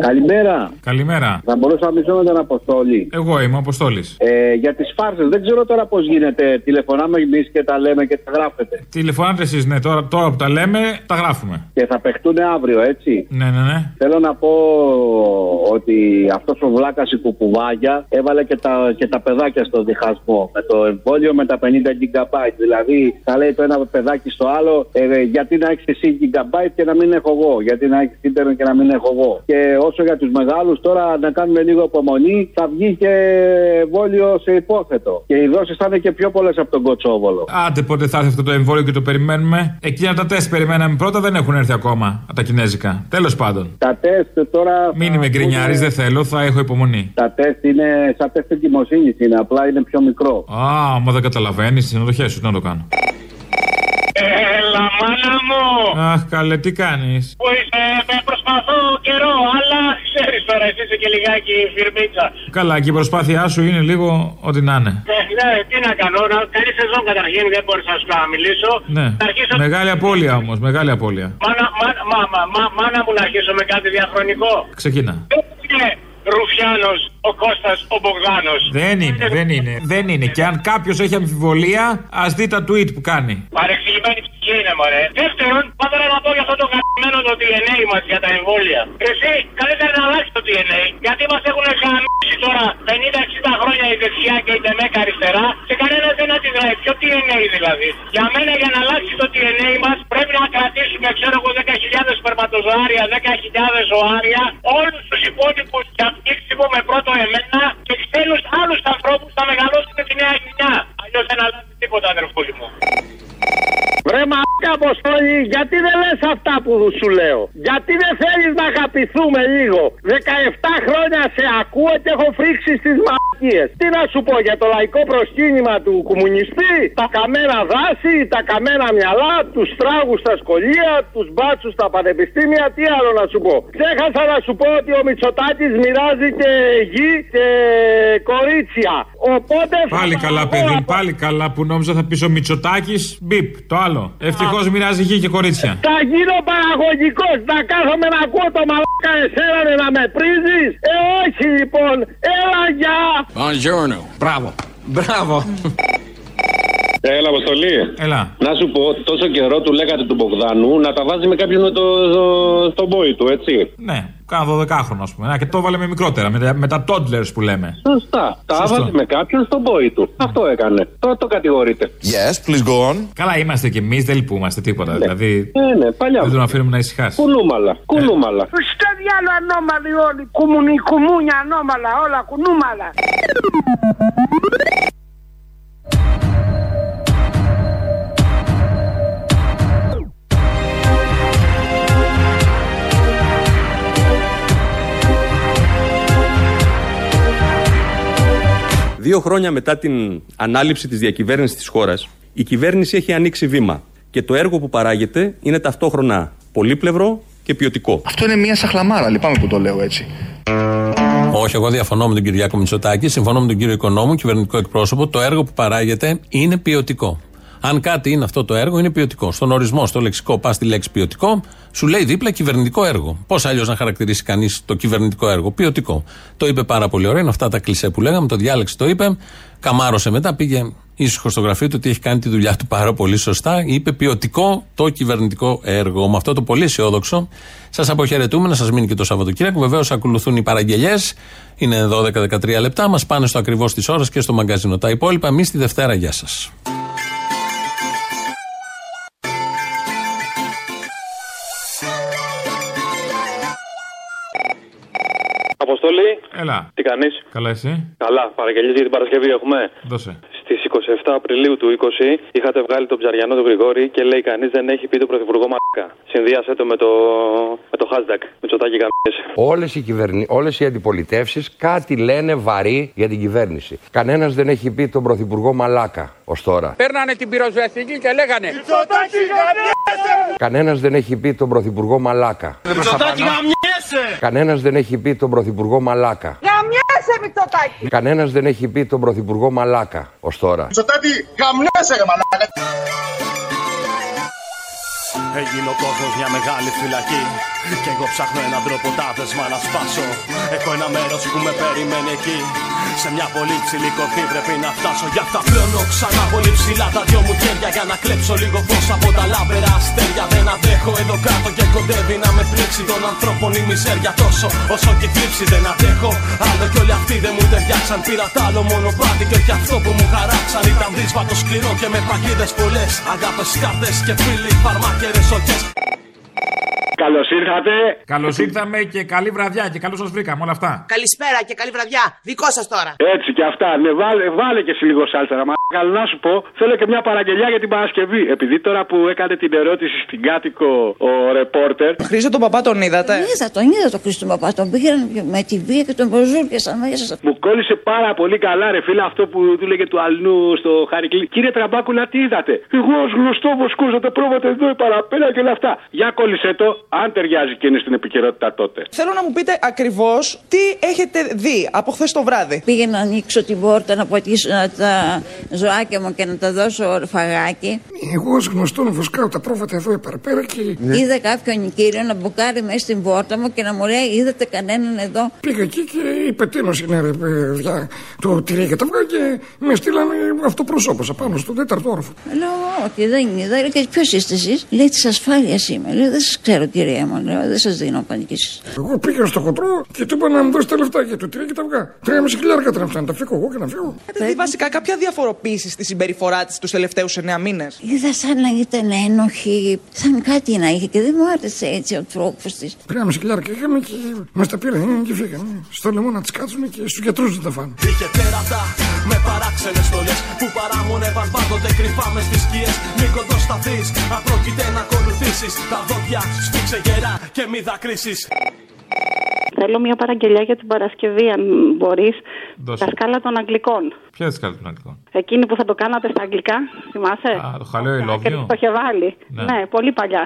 Καλημέρα. Καλημέρα. Θα μπορούσα να μιλήσω με τον Αποστόλη. Εγώ είμαι ο Αποστόλης. Ε, για τις φάρσες, δεν ξέρω τώρα πώς γίνεται. Τηλεφωνάμε εμείς και τα λέμε και τα γράφετε. Τηλεφωνάτε εσείς, ναι, τώρα, τώρα που τα λέμε, τα γράφουμε. Και θα παιχτούν αύριο, έτσι. Ναι, ναι, ναι. Θέλω να πω ότι αυτός ο βλάκας η κουκουβάγια έβαλε και τα, και τα παιδάκια στο διχασμό. Με το εμβόλιο με τα 50 GB. Δηλαδή, θα λέει το ένα παιδάκι στο άλλο, ε, γιατί να έχεις εσύ GB και να μην έχω εγώ. Γιατί να έχεις ίντερνετ και να μην έχω εγώ. Και όσο για τους μεγάλους, τώρα να κάνουμε λίγο απομονή, θα βγει και εμβόλιο σε υπόθετο. Και οι δόσεις θα είναι και πιο πολλές από τον Κοτσόβολο. Άντε πότε θα έρθει αυτό το εμβόλιο και το περιμένουμε. Εκείνα τα τεστ περιμέναμε πρώτα δεν έχουν έρθει ακόμα. Τα κινέζικα. Τέλος πάντων. Τα τεστ τώρα. Μην είμαι γκρινιάρη, δεν θέλω, θα έχω υπομονή. Τα τεστ είναι σαν τεστ εγκυμοσύνης, είναι απλά είναι πιο μικρό. Α, μα δεν καταλαβαίνεις, να το χέσου, να το κάνω. Έλα, μάνα μου! Αχ, καλέ, τι κάνεις; Που είσαι, με προσπαθώ καιρό, αλλά ξέρεις τώρα, εσύ είσαι και λιγάκι φιρμίτσα. Καλά, και η προσπάθειά σου είναι λίγο ό,τι να είναι. Ε, ναι, τι να κάνω, να, καλή σεζόν καταρχήν, δεν μπορούσα να σου μιλήσω. Ναι. Θα αρχίσω... Μεγάλη απώλεια όμως, μεγάλη απώλεια. Μάνα, μα, μα, μα, μα, μάνα μου να αρχίσω με κάτι διαχρονικό. Ξεκινά. Είναι Ρουφιάνος ο Κώστας ο Μπογδάνος. Δεν είναι, δεν είναι. Δεν είναι. Και αν κάποιος έχει αμφιβολία, ας δει τα tweet που κάνει. Παρεξηγημένη ψυχή είναι, μωρέ. Δεύτερον, πάντα να πω για αυτό το γαμμένο το DNA μας για τα εμβόλια. Εσύ, καλύτερα να αλλάξεις το DNA, γιατί μας έχουν γαμίσει τώρα 50-60 χρόνια η δεξιά και η τεμέκα αριστερά και κανένας δεν αντιδράει. Ποιο DNA δηλαδή. Για μένα, για να αλλάξεις το DNA μας, πρέπει να κρατήσουμε, ξέρω εγώ, 10.000 σπερματοζωάρια, 10.000 ζωάρια, όλους τους υπόλοιπους για πτήξιμο με πρώτο εμένα και ξένους άλλους ανθρώπους θα μεγαλώσουν τη νέα γενιά. Αλλιώ δεν αλλάζει τίποτα, αδερφούλη μου. Βρε μαλάκα Αποστόλη, γιατί δεν λες αυτά που σου λέω; Γιατί δεν θέλεις να αγαπηθούμε λίγο; 17 χρόνια σε ακούω και έχω φρίξει στις μαλακίες. Τι να σου πω για το λαϊκό προσκύνημα του κομμουνιστή, τα καμένα δάση, τα καμένα μυαλά, τους τράγους στα σχολεία, τους μπάτσους στα πανεπιστήμια, τι άλλο να σου πω; Ξέχασα να σου πω ότι ο Μητσοτάκης μοιράζει και γη και κορίτσια. Οπότε Πάλι καλά, παιδί, πάλι καλά που νόμιζα θα πεις ο Μητσοτάκης. Μπιπ, το άλλο. Ευτυχώς μοιράζει γη και κορίτσια. Θα γίνω παραγωγικός. Να κάθομαι να ακούω το μαλάκα εσένα ναι, να με πρίζεις. Ε, όχι λοιπόν. Έλα, γεια. Buongiorno. Μπράβο. Μπράβο. Έλα, Αποστολή. Έλα. Να σου πω, τόσο καιρό του λέγατε του Μπογδάνου να τα βάζει με κάποιον με το, στο, στον πόη του, έτσι. Ναι. Κάνα 12χρονο, ας πούμε. Α, και το έβαλε με μικρότερα, με, τα- με τα toddlers που λέμε. Σωστά. Τα Σωστό. έβαλε με κάποιον στον πόη του. Αυτό έκανε. Τώρα το κατηγορείτε. Yes, please go on. Καλά είμαστε κι εμείς, δεν λυπούμαστε τίποτα. Δηλαδή. Ναι, ναι, παλιά. Δεν τον αφήνουμε να ησυχάσει. Κουνούμαλα. Κουνούμαλα. Στο διάλογο ανώμαλοι όλοι. Κουμουνι, κουμούνια ανώμαλα, όλα κουνούμαλα. Δύο χρόνια μετά την ανάληψη της διακυβέρνησης της χώρας, η κυβέρνηση έχει ανοίξει βήμα. Και το έργο που παράγεται είναι ταυτόχρονα πολύπλευρο και ποιοτικό. Αυτό είναι μια σαχλαμάρα, λυπάμαι που το λέω έτσι. Όχι, εγώ διαφωνώ με τον Κυριάκο Μητσοτάκη, συμφωνώ με τον κύριο Οικονόμου, κυβερνητικό εκπρόσωπο. Το έργο που παράγεται είναι ποιοτικό. Αν κάτι είναι αυτό το έργο, είναι ποιοτικό. Στον ορισμό, στο λεξικό, πας στη λέξη ποιοτικό, σου λέει δίπλα κυβερνητικό έργο. Πώς αλλιώς να χαρακτηρίσει κανείς το κυβερνητικό έργο, ποιοτικό. Το είπε πάρα πολύ ωραία, είναι αυτά τα κλισέ που λέγαμε, το διάλεξε, το είπε, καμάρωσε μετά, πήγε ήσυχος στο γραφείο του ότι έχει κάνει τη δουλειά του πάρα πολύ σωστά. Είπε ποιοτικό το κυβερνητικό έργο. Με αυτό το πολύ αισιόδοξο, σας αποχαιρετούμε να σας μείνει και το Σαββατοκύριακο. Βεβαίως ακολουθούν οι παραγγελίε. Είναι 12-13 λεπτά. Μας πάνε στο ακριβώς τη ώρα και στο μαγκαζίνο. Τα υπόλοιπα εμείς τη Δευτέρα. Γεια σας. Έλα. Τι κάνεις; Καλά, εσύ. Καλά, παραγγελίες για την Παρασκευή έχουμε; Δώσε. Στις 27 Απριλίου του 20 είχατε βγάλει τον ψαριανό του Γρηγόρη και λέει κανείς δεν έχει πει τον Πρωθυπουργό Μαλάκα. Συνδύασε το με το, με το hashtag. Με τσοτάκι καμπιέ. Όλες οι, κυβερνη... Όλες οι αντιπολιτεύσεις κάτι λένε βαρύ για την κυβέρνηση. Κανένας δεν έχει πει τον Πρωθυπουργό Μαλάκα ως τώρα. Παίρνανε την πυροσβεστική και λέγανε Μητσοτάκη Κανένας δεν έχει πει τον Πρωθυπουργό Μαλάκα. Μητσοτάκη γαμιέσαι Κανένας δεν έχει πει τον Πρωθυπουργό Μαλάκα. Γαμιέσαι Μητσοτάκη Κανένας δεν έχει πει τον Πρωθυπουργό Μαλάκα ως τώρα. Μητσοτάκη γαμιέσαι ρε μαλάκα Έγινε ο κόσμος μια μεγάλη φυλακή. Κι εγώ ψάχνω έναν τρόπο τα δεσμά να σπάσω. Έχω ένα μέρος που με περιμένει εκεί. Σε μια πολύ ψηλή κορφή πρέπει να φτάσω. Γι' αυτά πλώνω ξανά πολύ ψηλά τα δυο μου χέρια. Για να κλέψω λίγο φως από τα λάμπερα αστέρια. Δεν αντέχω εδώ κάτω και κοντεύει να με πλήξει των ανθρώπων η μιζέρια τόσο. Όσο και η θλίψη δεν αντέχω. Άλλο κι όλοι αυτοί δεν μου ταιριάξαν. Πήρα τ' άλλο μονοπάτι και όχι αυτό που μου χαράξαν. Ήταν δύσβατο σκληρό και με παγίδες πολλές. Αγάπες κάρτες και φίλοι quieres solteras Καλώς ήρθατε. Καλώς ήρθαμε και καλή βραδιά και καλώς σας βρήκαμε όλα αυτά. Καλησπέρα και καλή βραδιά. Δικό σας τώρα. Έτσι και αυτά. Ναι, βάλε, βάλε και εσύ λίγο σάλτσα. Μα καλά να σου πω, θέλω και μια παραγγελιά για την Παρασκευή. Επειδή τώρα που έκανε την ερώτηση στην κάτοικο ο ρεπόρτερ. Χρήστο τον παπά τον είδατε; Είδα τον, είδα τον Χρήστο Παπά. Τον πήγαν με τη βία και τον προζούρκεσαν μέσα. Μου κόλλησε πάρα πολύ καλά, ρε φίλε, αυτό που του λέγε του αλλού στο Χαρικλή. Κύριε Τραμπάκουλα, τι είδατε; Εγώ ως γνωστό βοσκό να το πρόβατε εδώ παραπέρα και όλα αυτά. Για κόλλησε το, αν ταιριάζει και είναι στην επικαιρότητα τότε. Θέλω να μου πείτε ακριβώς τι έχετε δει από χθες το βράδυ. Πήγα να ανοίξω την πόρτα, να ποτίσω τα ζωάκια μου και να τα δώσω φαγάκι. Εγώ ως γνωστό να βοσκάω τα πρόβατα εδώ παραπέρα και... Είδα κάποιον κύριο να μπουκάρει μέσα στην πόρτα μου και να μου λέει: Είδατε κανέναν εδώ; Πήγα εκεί και είπε τέλος είναι ρε παιδιά το τυρί και τα αυγά και με στείλανε αυτοπροσώπως απάνω στον τέταρτο όροφο. Λέω: Όχι, δεν είδα. Λέω, Και ποιος είστε εσείς; Λέει: Της ασφάλειας είμαι. Λέω: Δεν σας ξέρω, κυρία μου. Λέω: Δεν σας δίνω πανικήσει. Εγώ πήγα στο χοντρό και του είπα να μου δώσει τα λεφτά για το τυρί και τα αυγά. Τρία μισή χιλιάρικα ήταν αυτά, να τα φύγω εγώ και να φύγω. Έχετε δει βασικά κάποια διαφοροποίηση στη συμπεριφορά της τους τελευταίους 9 μήνες; Είδα σαν να ήταν ένοχη, σαν κάτι να είχε και δεν μου άρεσε έτσι ο τρόπος της. Τρία μισή χιλιάρικα είχαμε και μας τα πήραν και φύγανε. Στο λαιμό να τις κάτσουν και στους γιατρούς να τα φάνε. Είχε τέρατα με παράξενες στολές Που παράμονευαν πάντοτε κρυφά μες στις σκιές Μην κοντοσταθείς, αν πρόκειται να ακολουθήσεις Τα δόντια σφίξε γερά και μη δακρύσεις Θέλω μια παραγγελιά για την Παρασκευή, αν μπορείς. Δώσε. Τα σκάλα των Αγγλικών. Ποια είναι σκάλα των Αγγλικών; Εκείνη που θα το κάνατε στα αγγλικά, θυμάσαι; Α, το χαλαίο Και ηλόβιο. το είχε βάλει. Ναι. Ναι. πολύ παλιά.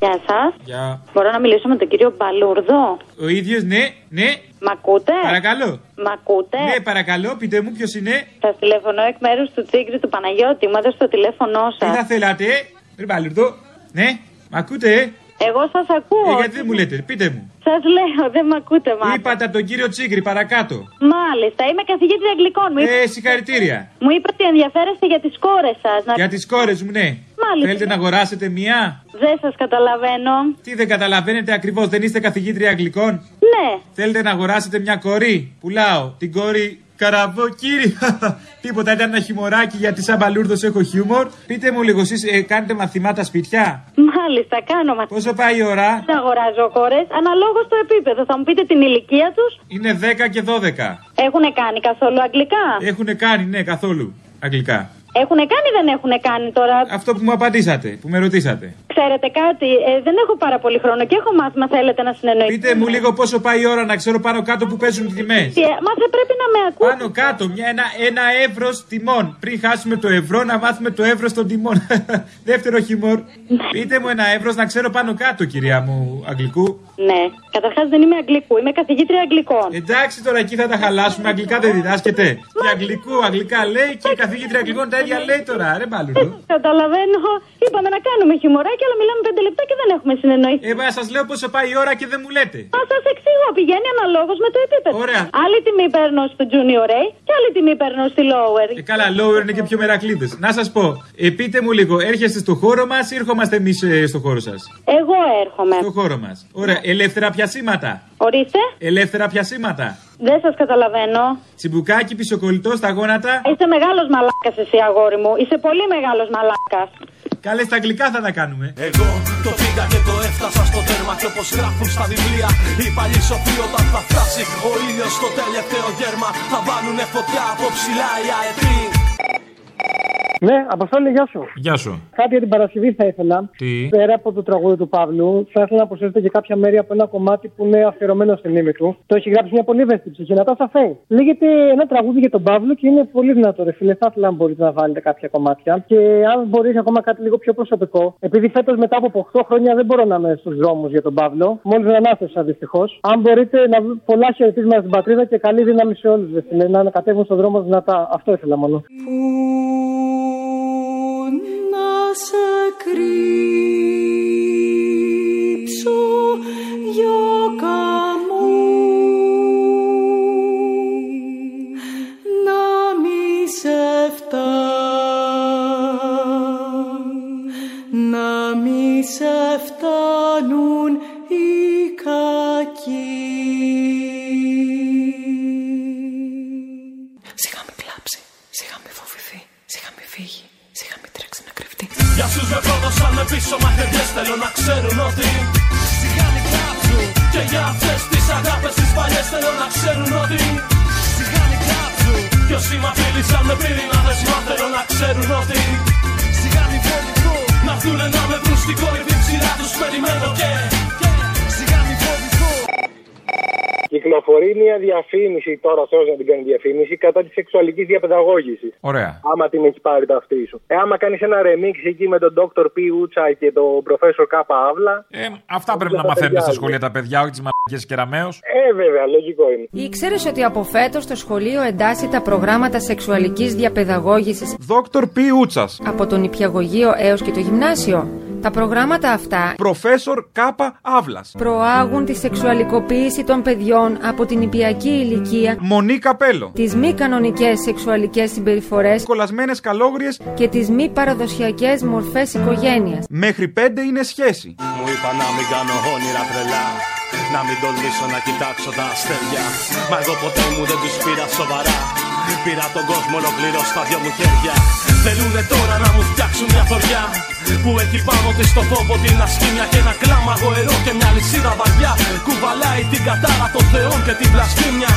Γεια σας. Γεια. Μπορώ να μιλήσω με τον κύριο Μπαλούρδο; Ο ίδιος, ναι, ναι. Μ' ακούτε; Παρακαλώ. Μ' ακούτε; Ναι, παρακαλώ, πείτε μου ποιος είναι. Σας τηλεφωνώ εκ μέρους του Τσίγκρι του Παναγιώτη. Μου έδωσε το τηλέφωνό Τι σας. θα θέλατε, ρε Μπαλουρδό. Ναι, μ' ακούτε, ε; Εγώ σας ακούω. Ε, γιατί δεν μου λέτε, πείτε μου. Σας λέω, δεν με ακούτε, μάλλον. Είπατε από τον κύριο Τσίγκρη, παρακάτω. Μάλιστα, είμαι καθηγήτρια Αγγλικών. Μου, είπε... Ε, συγχαρητήρια. μου είπε ότι ενδιαφέρεστε για τις κόρες σας. Να... Για τις κόρες μου, ναι. Μάλιστα. Θέλετε να αγοράσετε μία; Δεν σας καταλαβαίνω. Τι δεν καταλαβαίνετε ακριβώς, δεν είστε καθηγήτρια Αγγλικών; Ναι. Θέλετε να αγοράσετε μια κόρη; Πουλάω την κόρη Καραβοκύρη. Τίποτα, ήταν ένα χιμωράκι γιατί σαν μπαλούρδος έχω χιούμορ. Πείτε μου λίγο, εσείς ε, κάνετε μαθημάτα σπιτιά; Μάλιστα, κάνω μα. Πόσο πάει η ώρα, Δεν αγοράζω κόρε, αναλόγως στο επίπεδο. Θα μου πείτε την ηλικία τους. Είναι 10 και 12. Έχουν κάνει καθόλου αγγλικά; Έχουν κάνει, ναι, καθόλου αγγλικά. Έχουν κάνει ή δεν έχουν κάνει τώρα; Αυτό που μου απαντήσατε, που με ρωτήσατε. Ξέρετε κάτι, ε, δεν έχω πάρα πολύ χρόνο και έχω μάθημα. Θέλετε να συνεννοηθείτε. Πείτε μου λίγο πόσο πάει η ώρα να ξέρω πάνω κάτω που παίζουν οι τιμές. Ε, Μα θα πρέπει να με ακούτε. Πάνω κάτω, μια, ένα, ένα εύρος τιμών. Πριν χάσουμε το ευρώ, να μάθουμε το εύρος των τιμών. Δεύτερο χιμόρ. Πείτε μου ένα εύρος να ξέρω πάνω κάτω, κυρία μου, αγγλικού. Ναι, καταρχάς δεν είμαι αγγλικού, είμαι καθηγήτρια αγγλικών. Εντάξει τώρα εκεί θα τα χαλάσουμε, αγγλικά δεν διδάσκεται. Και αγγλικού, αγγλικά λέει και η καθηγήτρια αγγλικών τα ίδια λέει τώρα, ρε μπαλούρδο. Καταλαβαίνω. Είπαμε να κάνουμε χιμωράκι, αλλά μιλάμε πέντε λεπτά και δεν έχουμε συνεννοηθεί. Ε, μα σας λέω πόσο πάει η ώρα και δεν μου λέτε. Μα σας εξηγώ, πηγαίνει αναλόγως με το επίπεδο. Ωραία. Άλλη τιμή παίρνω στο Junior A και άλλη τιμή παίρνω στη Lower. Ε, καλά, lower είναι και πιο μερακλείδες. Να σας πω, ε, πείτε μου λίγο, έρχεστε στο χώρο μας ή ερχόμαστε εμείς ε, στο χώρο σας; Εγώ έρχομαι. Στο χώρο μας. Ωραία, ελεύθερα πιασίματα. Ορίστε. Ελεύθερα πιασίματα. Δεν σας καταλαβαίνω. Τσιμπουκάκι, πισοκολλητό στα γόνατα. Είσαι μεγάλος μαλάκας εσύ, αγόρι μου. Είσαι πολύ μεγάλος μαλάκας. Καλέ στα αγγλικά θα τα κάνουμε. Εγώ το πήγα και το έφτασα στο τέρμα και όπως γράφουν στα βιβλία Οι παλιοί σοφοί όταν θα φτάσει ο ήλιος στο τελευταίο γέρμα Θα βάλουνε φωτιά από ψηλά οι αετοί Ναι, Αποστόλη, γεια σου. Γεια σου. Κάτι για την Παρασκευή θα ήθελα. Τι; Πέρα από το τραγούδι του Παύλου, θα ήθελα να προσθέσετε και κάποια μέρη από ένα κομμάτι που είναι αφιερωμένο στην ύμη του. Το έχει γράψει μια πολύ ευαίσθητη ψυχή, Νατάσα Φέη. Λέγεται ένα τραγούδι για τον Παύλο και είναι πολύ δυνατό, ρε φίλε. Θα ήθελα να μπορείτε να βάλετε κάποια κομμάτια. Και αν μπορείς ακόμα κάτι λίγο πιο προσωπικό, επειδή φέτος μετά από 8 χρόνια δεν μπορώ να είμαι στους δρόμους για τον Παύλο, μόλις δεν ανάθεσα δυστυχώς. Αν μπορείτε να βρ- πολλά χαιρετίσματα στην πατρίδα και καλή δύναμη σε όλους, ρε φίλε, να κατέβουν στον δρόμο δυνατά. Αυτό ήθελα μόνο. να φτάνουν να μη σε φτάνουν οι κακοί Σιγά μη κλάψει, σιγά μη φοβηθεί, σιγά μη φύγει, σιγά μη τρέξει να κρυφτεί. Για όσους με πρόδωσαν με πίσω μαχαιριές θέλω να ξέρουν ότι Σιγά μη κλάψουν Και για αυτές τις αγάπες τις παλιές θέλω να ξέρουν ότι Σιγά μη κλάψουν Και όσοι μ' απείλησαν με πυρηνάδες μα θέλω να ξέρουν ότι Σιγά μη φοβηθώ Να έρθουνε να με βρουν στην κορυφή ψηλά τους περιμένω και Σιγά μη φοβηθώ Κυκλοφορεί μια διαφήμιση τώρα, ο Θεός να την κάνει διαφήμιση, κατά της σεξουαλικής διαπαιδαγώγησης. Ωραία. Άμα την έχεις πάρει το αυτή σου. Ε, άμα κάνεις ένα remix εκεί με τον Dr. P. Ούτσα και τον Professor K. Αύλα. Ε, αυτά πρέπει να μαθαίνουν στα σχολεία τα παιδιά, όχι τις μαλακίε κεραμαίο. Ε, βέβαια, λογικό είναι. Ήξερε ότι από φέτος το σχολείο εντάσσει τα προγράμματα σεξουαλικής διαπαιδαγώγησης Δόκτωρ Π. Ούτσας. από τον νηπιαγωγείο έως και το γυμνάσιο; Τα προγράμματα αυτά Προφέσορ Κάπα Αύλας. προάγουν τη σεξουαλικοποίηση των παιδιών από την νηπιακή ηλικία, Μονή Καπέλο. τις μη κανονικές σεξουαλικές συμπεριφορές Κολλασμένες καλόγριες. και τις μη παραδοσιακές μορφές οικογένειας. Μέχρι πέντε είναι σχέση. Μου είπα να μην κάνω όνειρα τρελά Να μην τολμήσω να κοιτάξω τα αστέρια Μα εγώ ποτέ μου δεν τους πήρα σοβαρά Πήρα τον κόσμο ολοκληρώ στα δυο μου χέρια Θέλουνε τώρα να μου φτιάξουν μια θωριά Που έχει πάνω της το φόβο την ασκήμια Και ένα κλάμα γοερό και μια λυσίδα βαριά Κουβαλάει την κατάρα των θεών και την βλασφήμια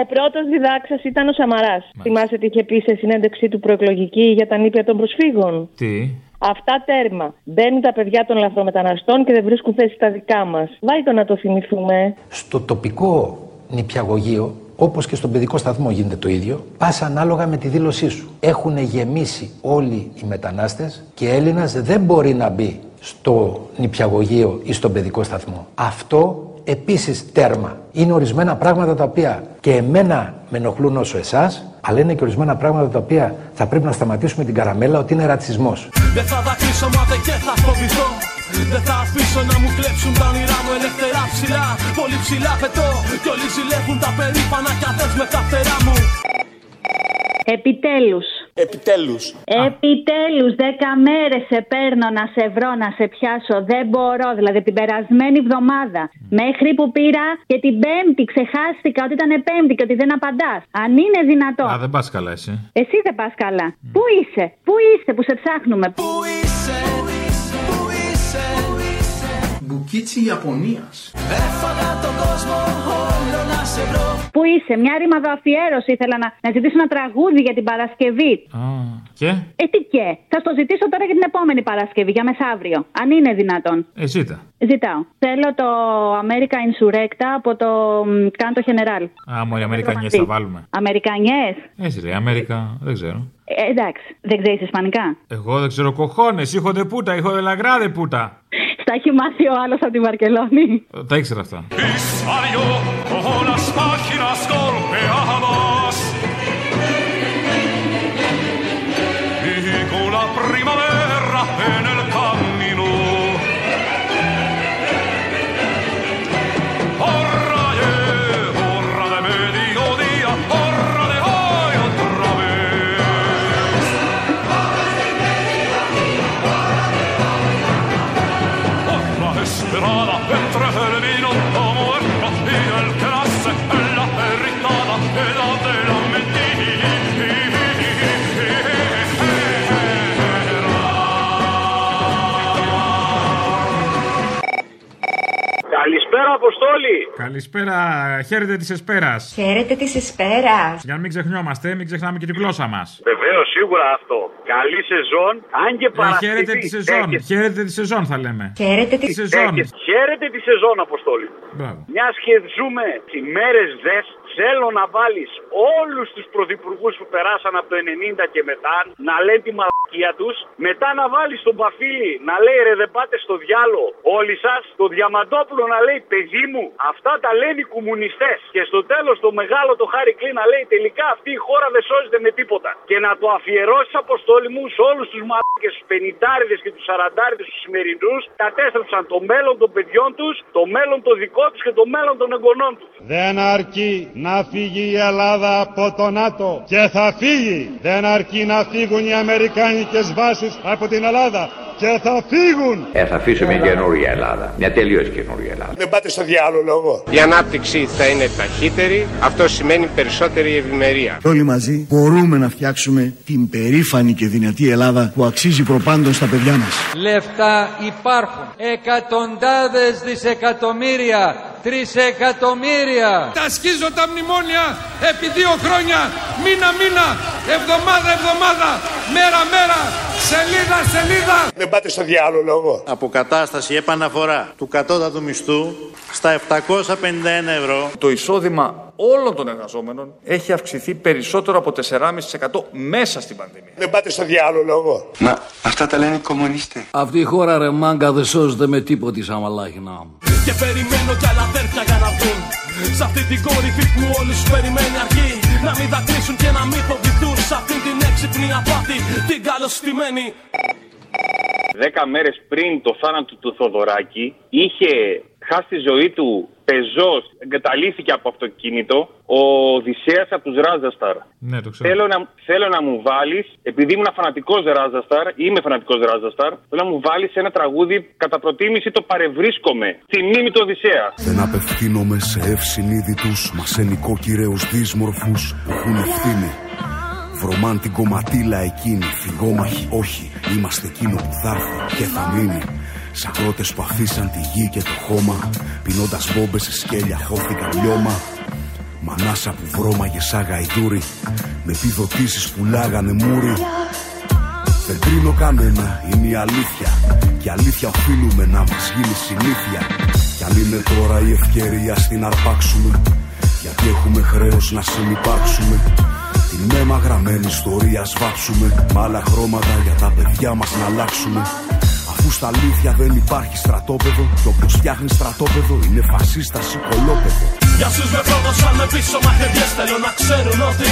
Ο πρώτος διδάξας ήταν ο Σαμαράς. Θυμάσαι τι είχε πει σε συνέντευξή του προεκλογική για τα νήπια των προσφύγων; Τι; Αυτά τέρμα. Μπαίνουν τα παιδιά των λαθρομεταναστών και δεν βρίσκουν θέση στα δικά μας. Βάλει το να το θυμηθούμε. Στο τοπικό νηπιαγωγείο, όπως και στον παιδικό σταθμό γίνεται το ίδιο, πας ανάλογα με τη δήλωσή σου. Έχουν γεμίσει όλοι οι μετανάστες και Έλληνας δεν μπορεί να μπει στο νηπιαγωγείο ή στον παιδικό σταθμό. Αυτό επίσης τέρμα. Είναι ορισμένα πράγματα τα οποία και εμένα με ενοχλούν όσο εσάς, αλλά είναι και ορισμένα πράγματα τα οποία θα πρέπει να σταματήσουμε την καραμέλα ότι είναι ρατσισμός. Δεν θα δακρύσω μα δεν και θα φοβηθώ Δεν θα αφήσω να μου κλέψουν τα όνειρά μου ελεύθερα ψηλά Πολύ ψηλά πετώ Κι όλοι ζηλεύουν τα περήφανα κι αδές με τα φτερά μου Επιτέλους, Επιτέλους. Επιτέλους, δέκα μέρες σε παίρνω να σε βρω, να σε πιάσω. Δεν μπορώ. Δηλαδή την περασμένη εβδομάδα. Μέχρι που πήρα και την Πέμπτη ξεχάστηκα ότι ήταν Πέμπτη και ότι δεν απαντάς. Αν είναι δυνατό. Α, δεν πας καλά εσύ. Εσύ δεν πας καλά. Πού είσαι, πού είσαι που σε ψάχνουμε; Πού είσαι, πού είσαι. Μπουκίτσι Ιαπωνίας. Έφαγα τον κόσμο όλο να σε βρω. Πού είσαι, μια ρήμαδο αφιέρωση ήθελα να, να ζητήσω ένα τραγούδι για την Παρασκευή. Και; Ε, τι και; Θα στο ζητήσω τώρα για την επόμενη Παρασκευή, για μεθαύριο. Αν είναι δυνατόν. Ε, ζήτα. Ζητάω. Θέλω το America Insurrecta από το μ, Canto General. Α, μωρέ, Αμερικανιέ θα βάλουμε. Αμερικανιές. Έτσι λέει, Αμέρικα, δεν ξέρω. Ε, εντάξει, δεν ξέρεις Ισπανικά; Εγώ δεν ξέρω κοχώνες, ήχο δε πούτα, ήχο δε λαγκράδε πούτα. Στα έχει μάθει ο άλλος από τη Βαρκελόνη. Ε, Τα ήξερα αυτά. Καλησπέρα, χαίρετε της Εσπέρας. Χαίρετε της Εσπέρας. Για να μην ξεχνιόμαστε, μην ξεχνάμε και τη γλώσσα μας. Βεβαίως, σίγουρα αυτό. Καλή σεζόν, αν και Παρασκευή. χαίρετε τη σεζόν. έχεις- Χαίρετε τη σεζόν, θα λέμε. Χαίρετε τη σεζόν. έχεις- Χαίρετε τη σεζόν, Αποστόλη. Μπράβο. Μιας και ζούμε τι μέρες δες, θέλω να βάλεις όλους τους πρωθυπουργούς που περάσαν από το 90 και μετά να λένε τη μαλακία τους. Μετά να βάλεις τον Παφίλη να λέει ρε δεν πάτε στο διάλο όλοι σας. Το Διαμαντόπουλο να λέει παιδί μου, αυτά τα λένε οι κομμουνιστές. Και στο τέλος το μεγάλο το Χάρη Κλίν να λέει τελικά αυτή η χώρα δεν σώζεται με τίποτα. Και να το αφιερώσεις αποστόλη μου σε όλους τους μαλάκες, τους πενητάριδες και τους σαραντάριδες τους σημερινούς. Κατέστρεψαν το μέλλον των παιδιών τους, το μέλλον το δικό τους και το μέλλον των εγγονών τους. Δεν αρκεί να φύγει η Ελλάδα από το ΝΑΤΟ και θα φύγει. Δεν αρκεί να φύγουν οι αμερικάνικες βάσεις από την Ελλάδα και θα φύγουν. Ε, θα αφήσω μια καινούρια Ελλάδα. Μια τελείως καινούρια Ελλάδα. Δεν πάτε στο διάλογο λόγο. Η ανάπτυξη θα είναι ταχύτερη, αυτό σημαίνει περισσότερη ευημερία. Όλοι μαζί μπορούμε να φτιάξουμε την περήφανη και δυνατή Ελλάδα που αξίζει προπάντων στα παιδιά μας. Λεφτά υπάρχουν. Εκατοντάδες δισεκατομμύρια. Τρισεκατομμύρια. Τα σκίζω τα μνημόνια επί δύο χρόνια, μήνα μήνα, εβδομάδα εβδομάδα, μέρα μέρα, σελίδα σελίδα. Δεν πάτε στο διάλογο λόγο. Αποκατάσταση επαναφορά του κατώτατου μισθού στα 751 ευρώ. Το εισόδημα όλων των εργαζόμενων έχει αυξηθεί περισσότερο από 4,5% μέσα στην πανδημία. Δεν πάτε στο διάλογο λόγο. Μα αυτά τα λένε οι κομμουνιστές. Αυτή η χώρα ρε μάγκα δεν σώζεται με τίποτη σαν μαλάχινα μου. Και περιμένω κι άλλα αδέρφια για να βγουν Σ' αυτή την κορυφή που όλους περιμένει αργή Να μην δακρύσουν και να μην φοβηθούν Σ' αυτή την έξυπνη απάτη Την καλωστημένη Δέκα μέρες πριν το θάνατο του Θοδωράκη είχε χάσει τη ζωή του πεζός, εγκαταλείφθηκε από αυτοκίνητο ο Οδυσσέας από τους Ράζασταρ. Ναι, το ξέρω. Θέλω να, θέλω να μου βάλεις, επειδή ήμουν φανατικός Ράζασταρ, είμαι φανατικός Ράζασταρ, θέλω να μου βάλεις ένα τραγούδι κατά προτίμηση το παρευρίσκομαι, στη μνήμη του Οδυσσέα. Δεν απευθύνομαι σε ευσυνείδητους Μα σε νοικοκυρέους δύσμορφους που έχουν ευθύνη Βρωμάν την κομματίλα εκείνη Φυγόμαχοι όχι Είμαστε εκείνο που θα έρθει και θα μείνει Σαν κρότες που αφήσαν τη γη και το χώμα Πινώντας μπόμπες σε σκέλια χώθηκαν λιώμα. Μανάσα που βρώμαγε σαν γαϊδούρι Με επιδοτήσεις που λάγανε μούρι. Δεν κρίνω κανένα, είναι η αλήθεια. Και αλήθεια οφείλουμε να μας γίνει συνήθεια. Κι αν είναι τώρα η ευκαιρία στην αρπάξουμε Γιατί έχουμε χρέος να συνυπάρξουμε Την μέμα γραμμένη ιστορία σβάψουμε Μ' άλλα χρώματα για τα παιδιά μας να αλλάξουμε Αφού στα αλήθεια δεν υπάρχει στρατόπεδο. Κι όποιος φτιάχνει στρατόπεδο είναι φασίστας ή κολόπεδο. Για όσους με πρόδωσαν με πίσω μαχαιριές. Θέλω να ξέρουν ότι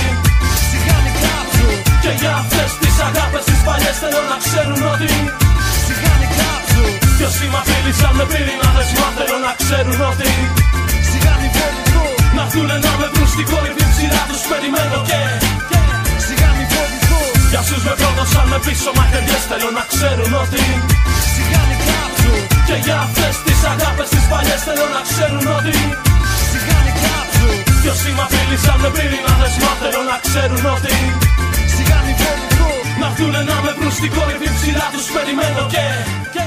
Σιγάνι κάψου Και για αυτές τις αγάπες τις παλιές Θέλω να ξέρουν ότι Σιγάνι κάψου Και όσοι μ' απειλήσαν με πυρηνάδες Μα θέλω να ξέρουν ότι Σιγάνι βολικό Να έρθουνε να με βρουν στην κορυφή ψηλά τους περιμένω και Σιγάνι βολικό Για πίσω μαχαιριές. Θέλω να ξέρουν ότι Σιγάνι κάψου Και για αυτές τις αγάπες τις παλιές θέλω να ξέρουν ότι Σιγάνι κάψου Κι όσοι μ' απειλήσαν με πύρινα δεσμά θέλω να ξέρουν ότι Σιγάνι βόμβου Να έρθουνε να με βρουν στην κορυφή ψηλά τους περιμένω και, και...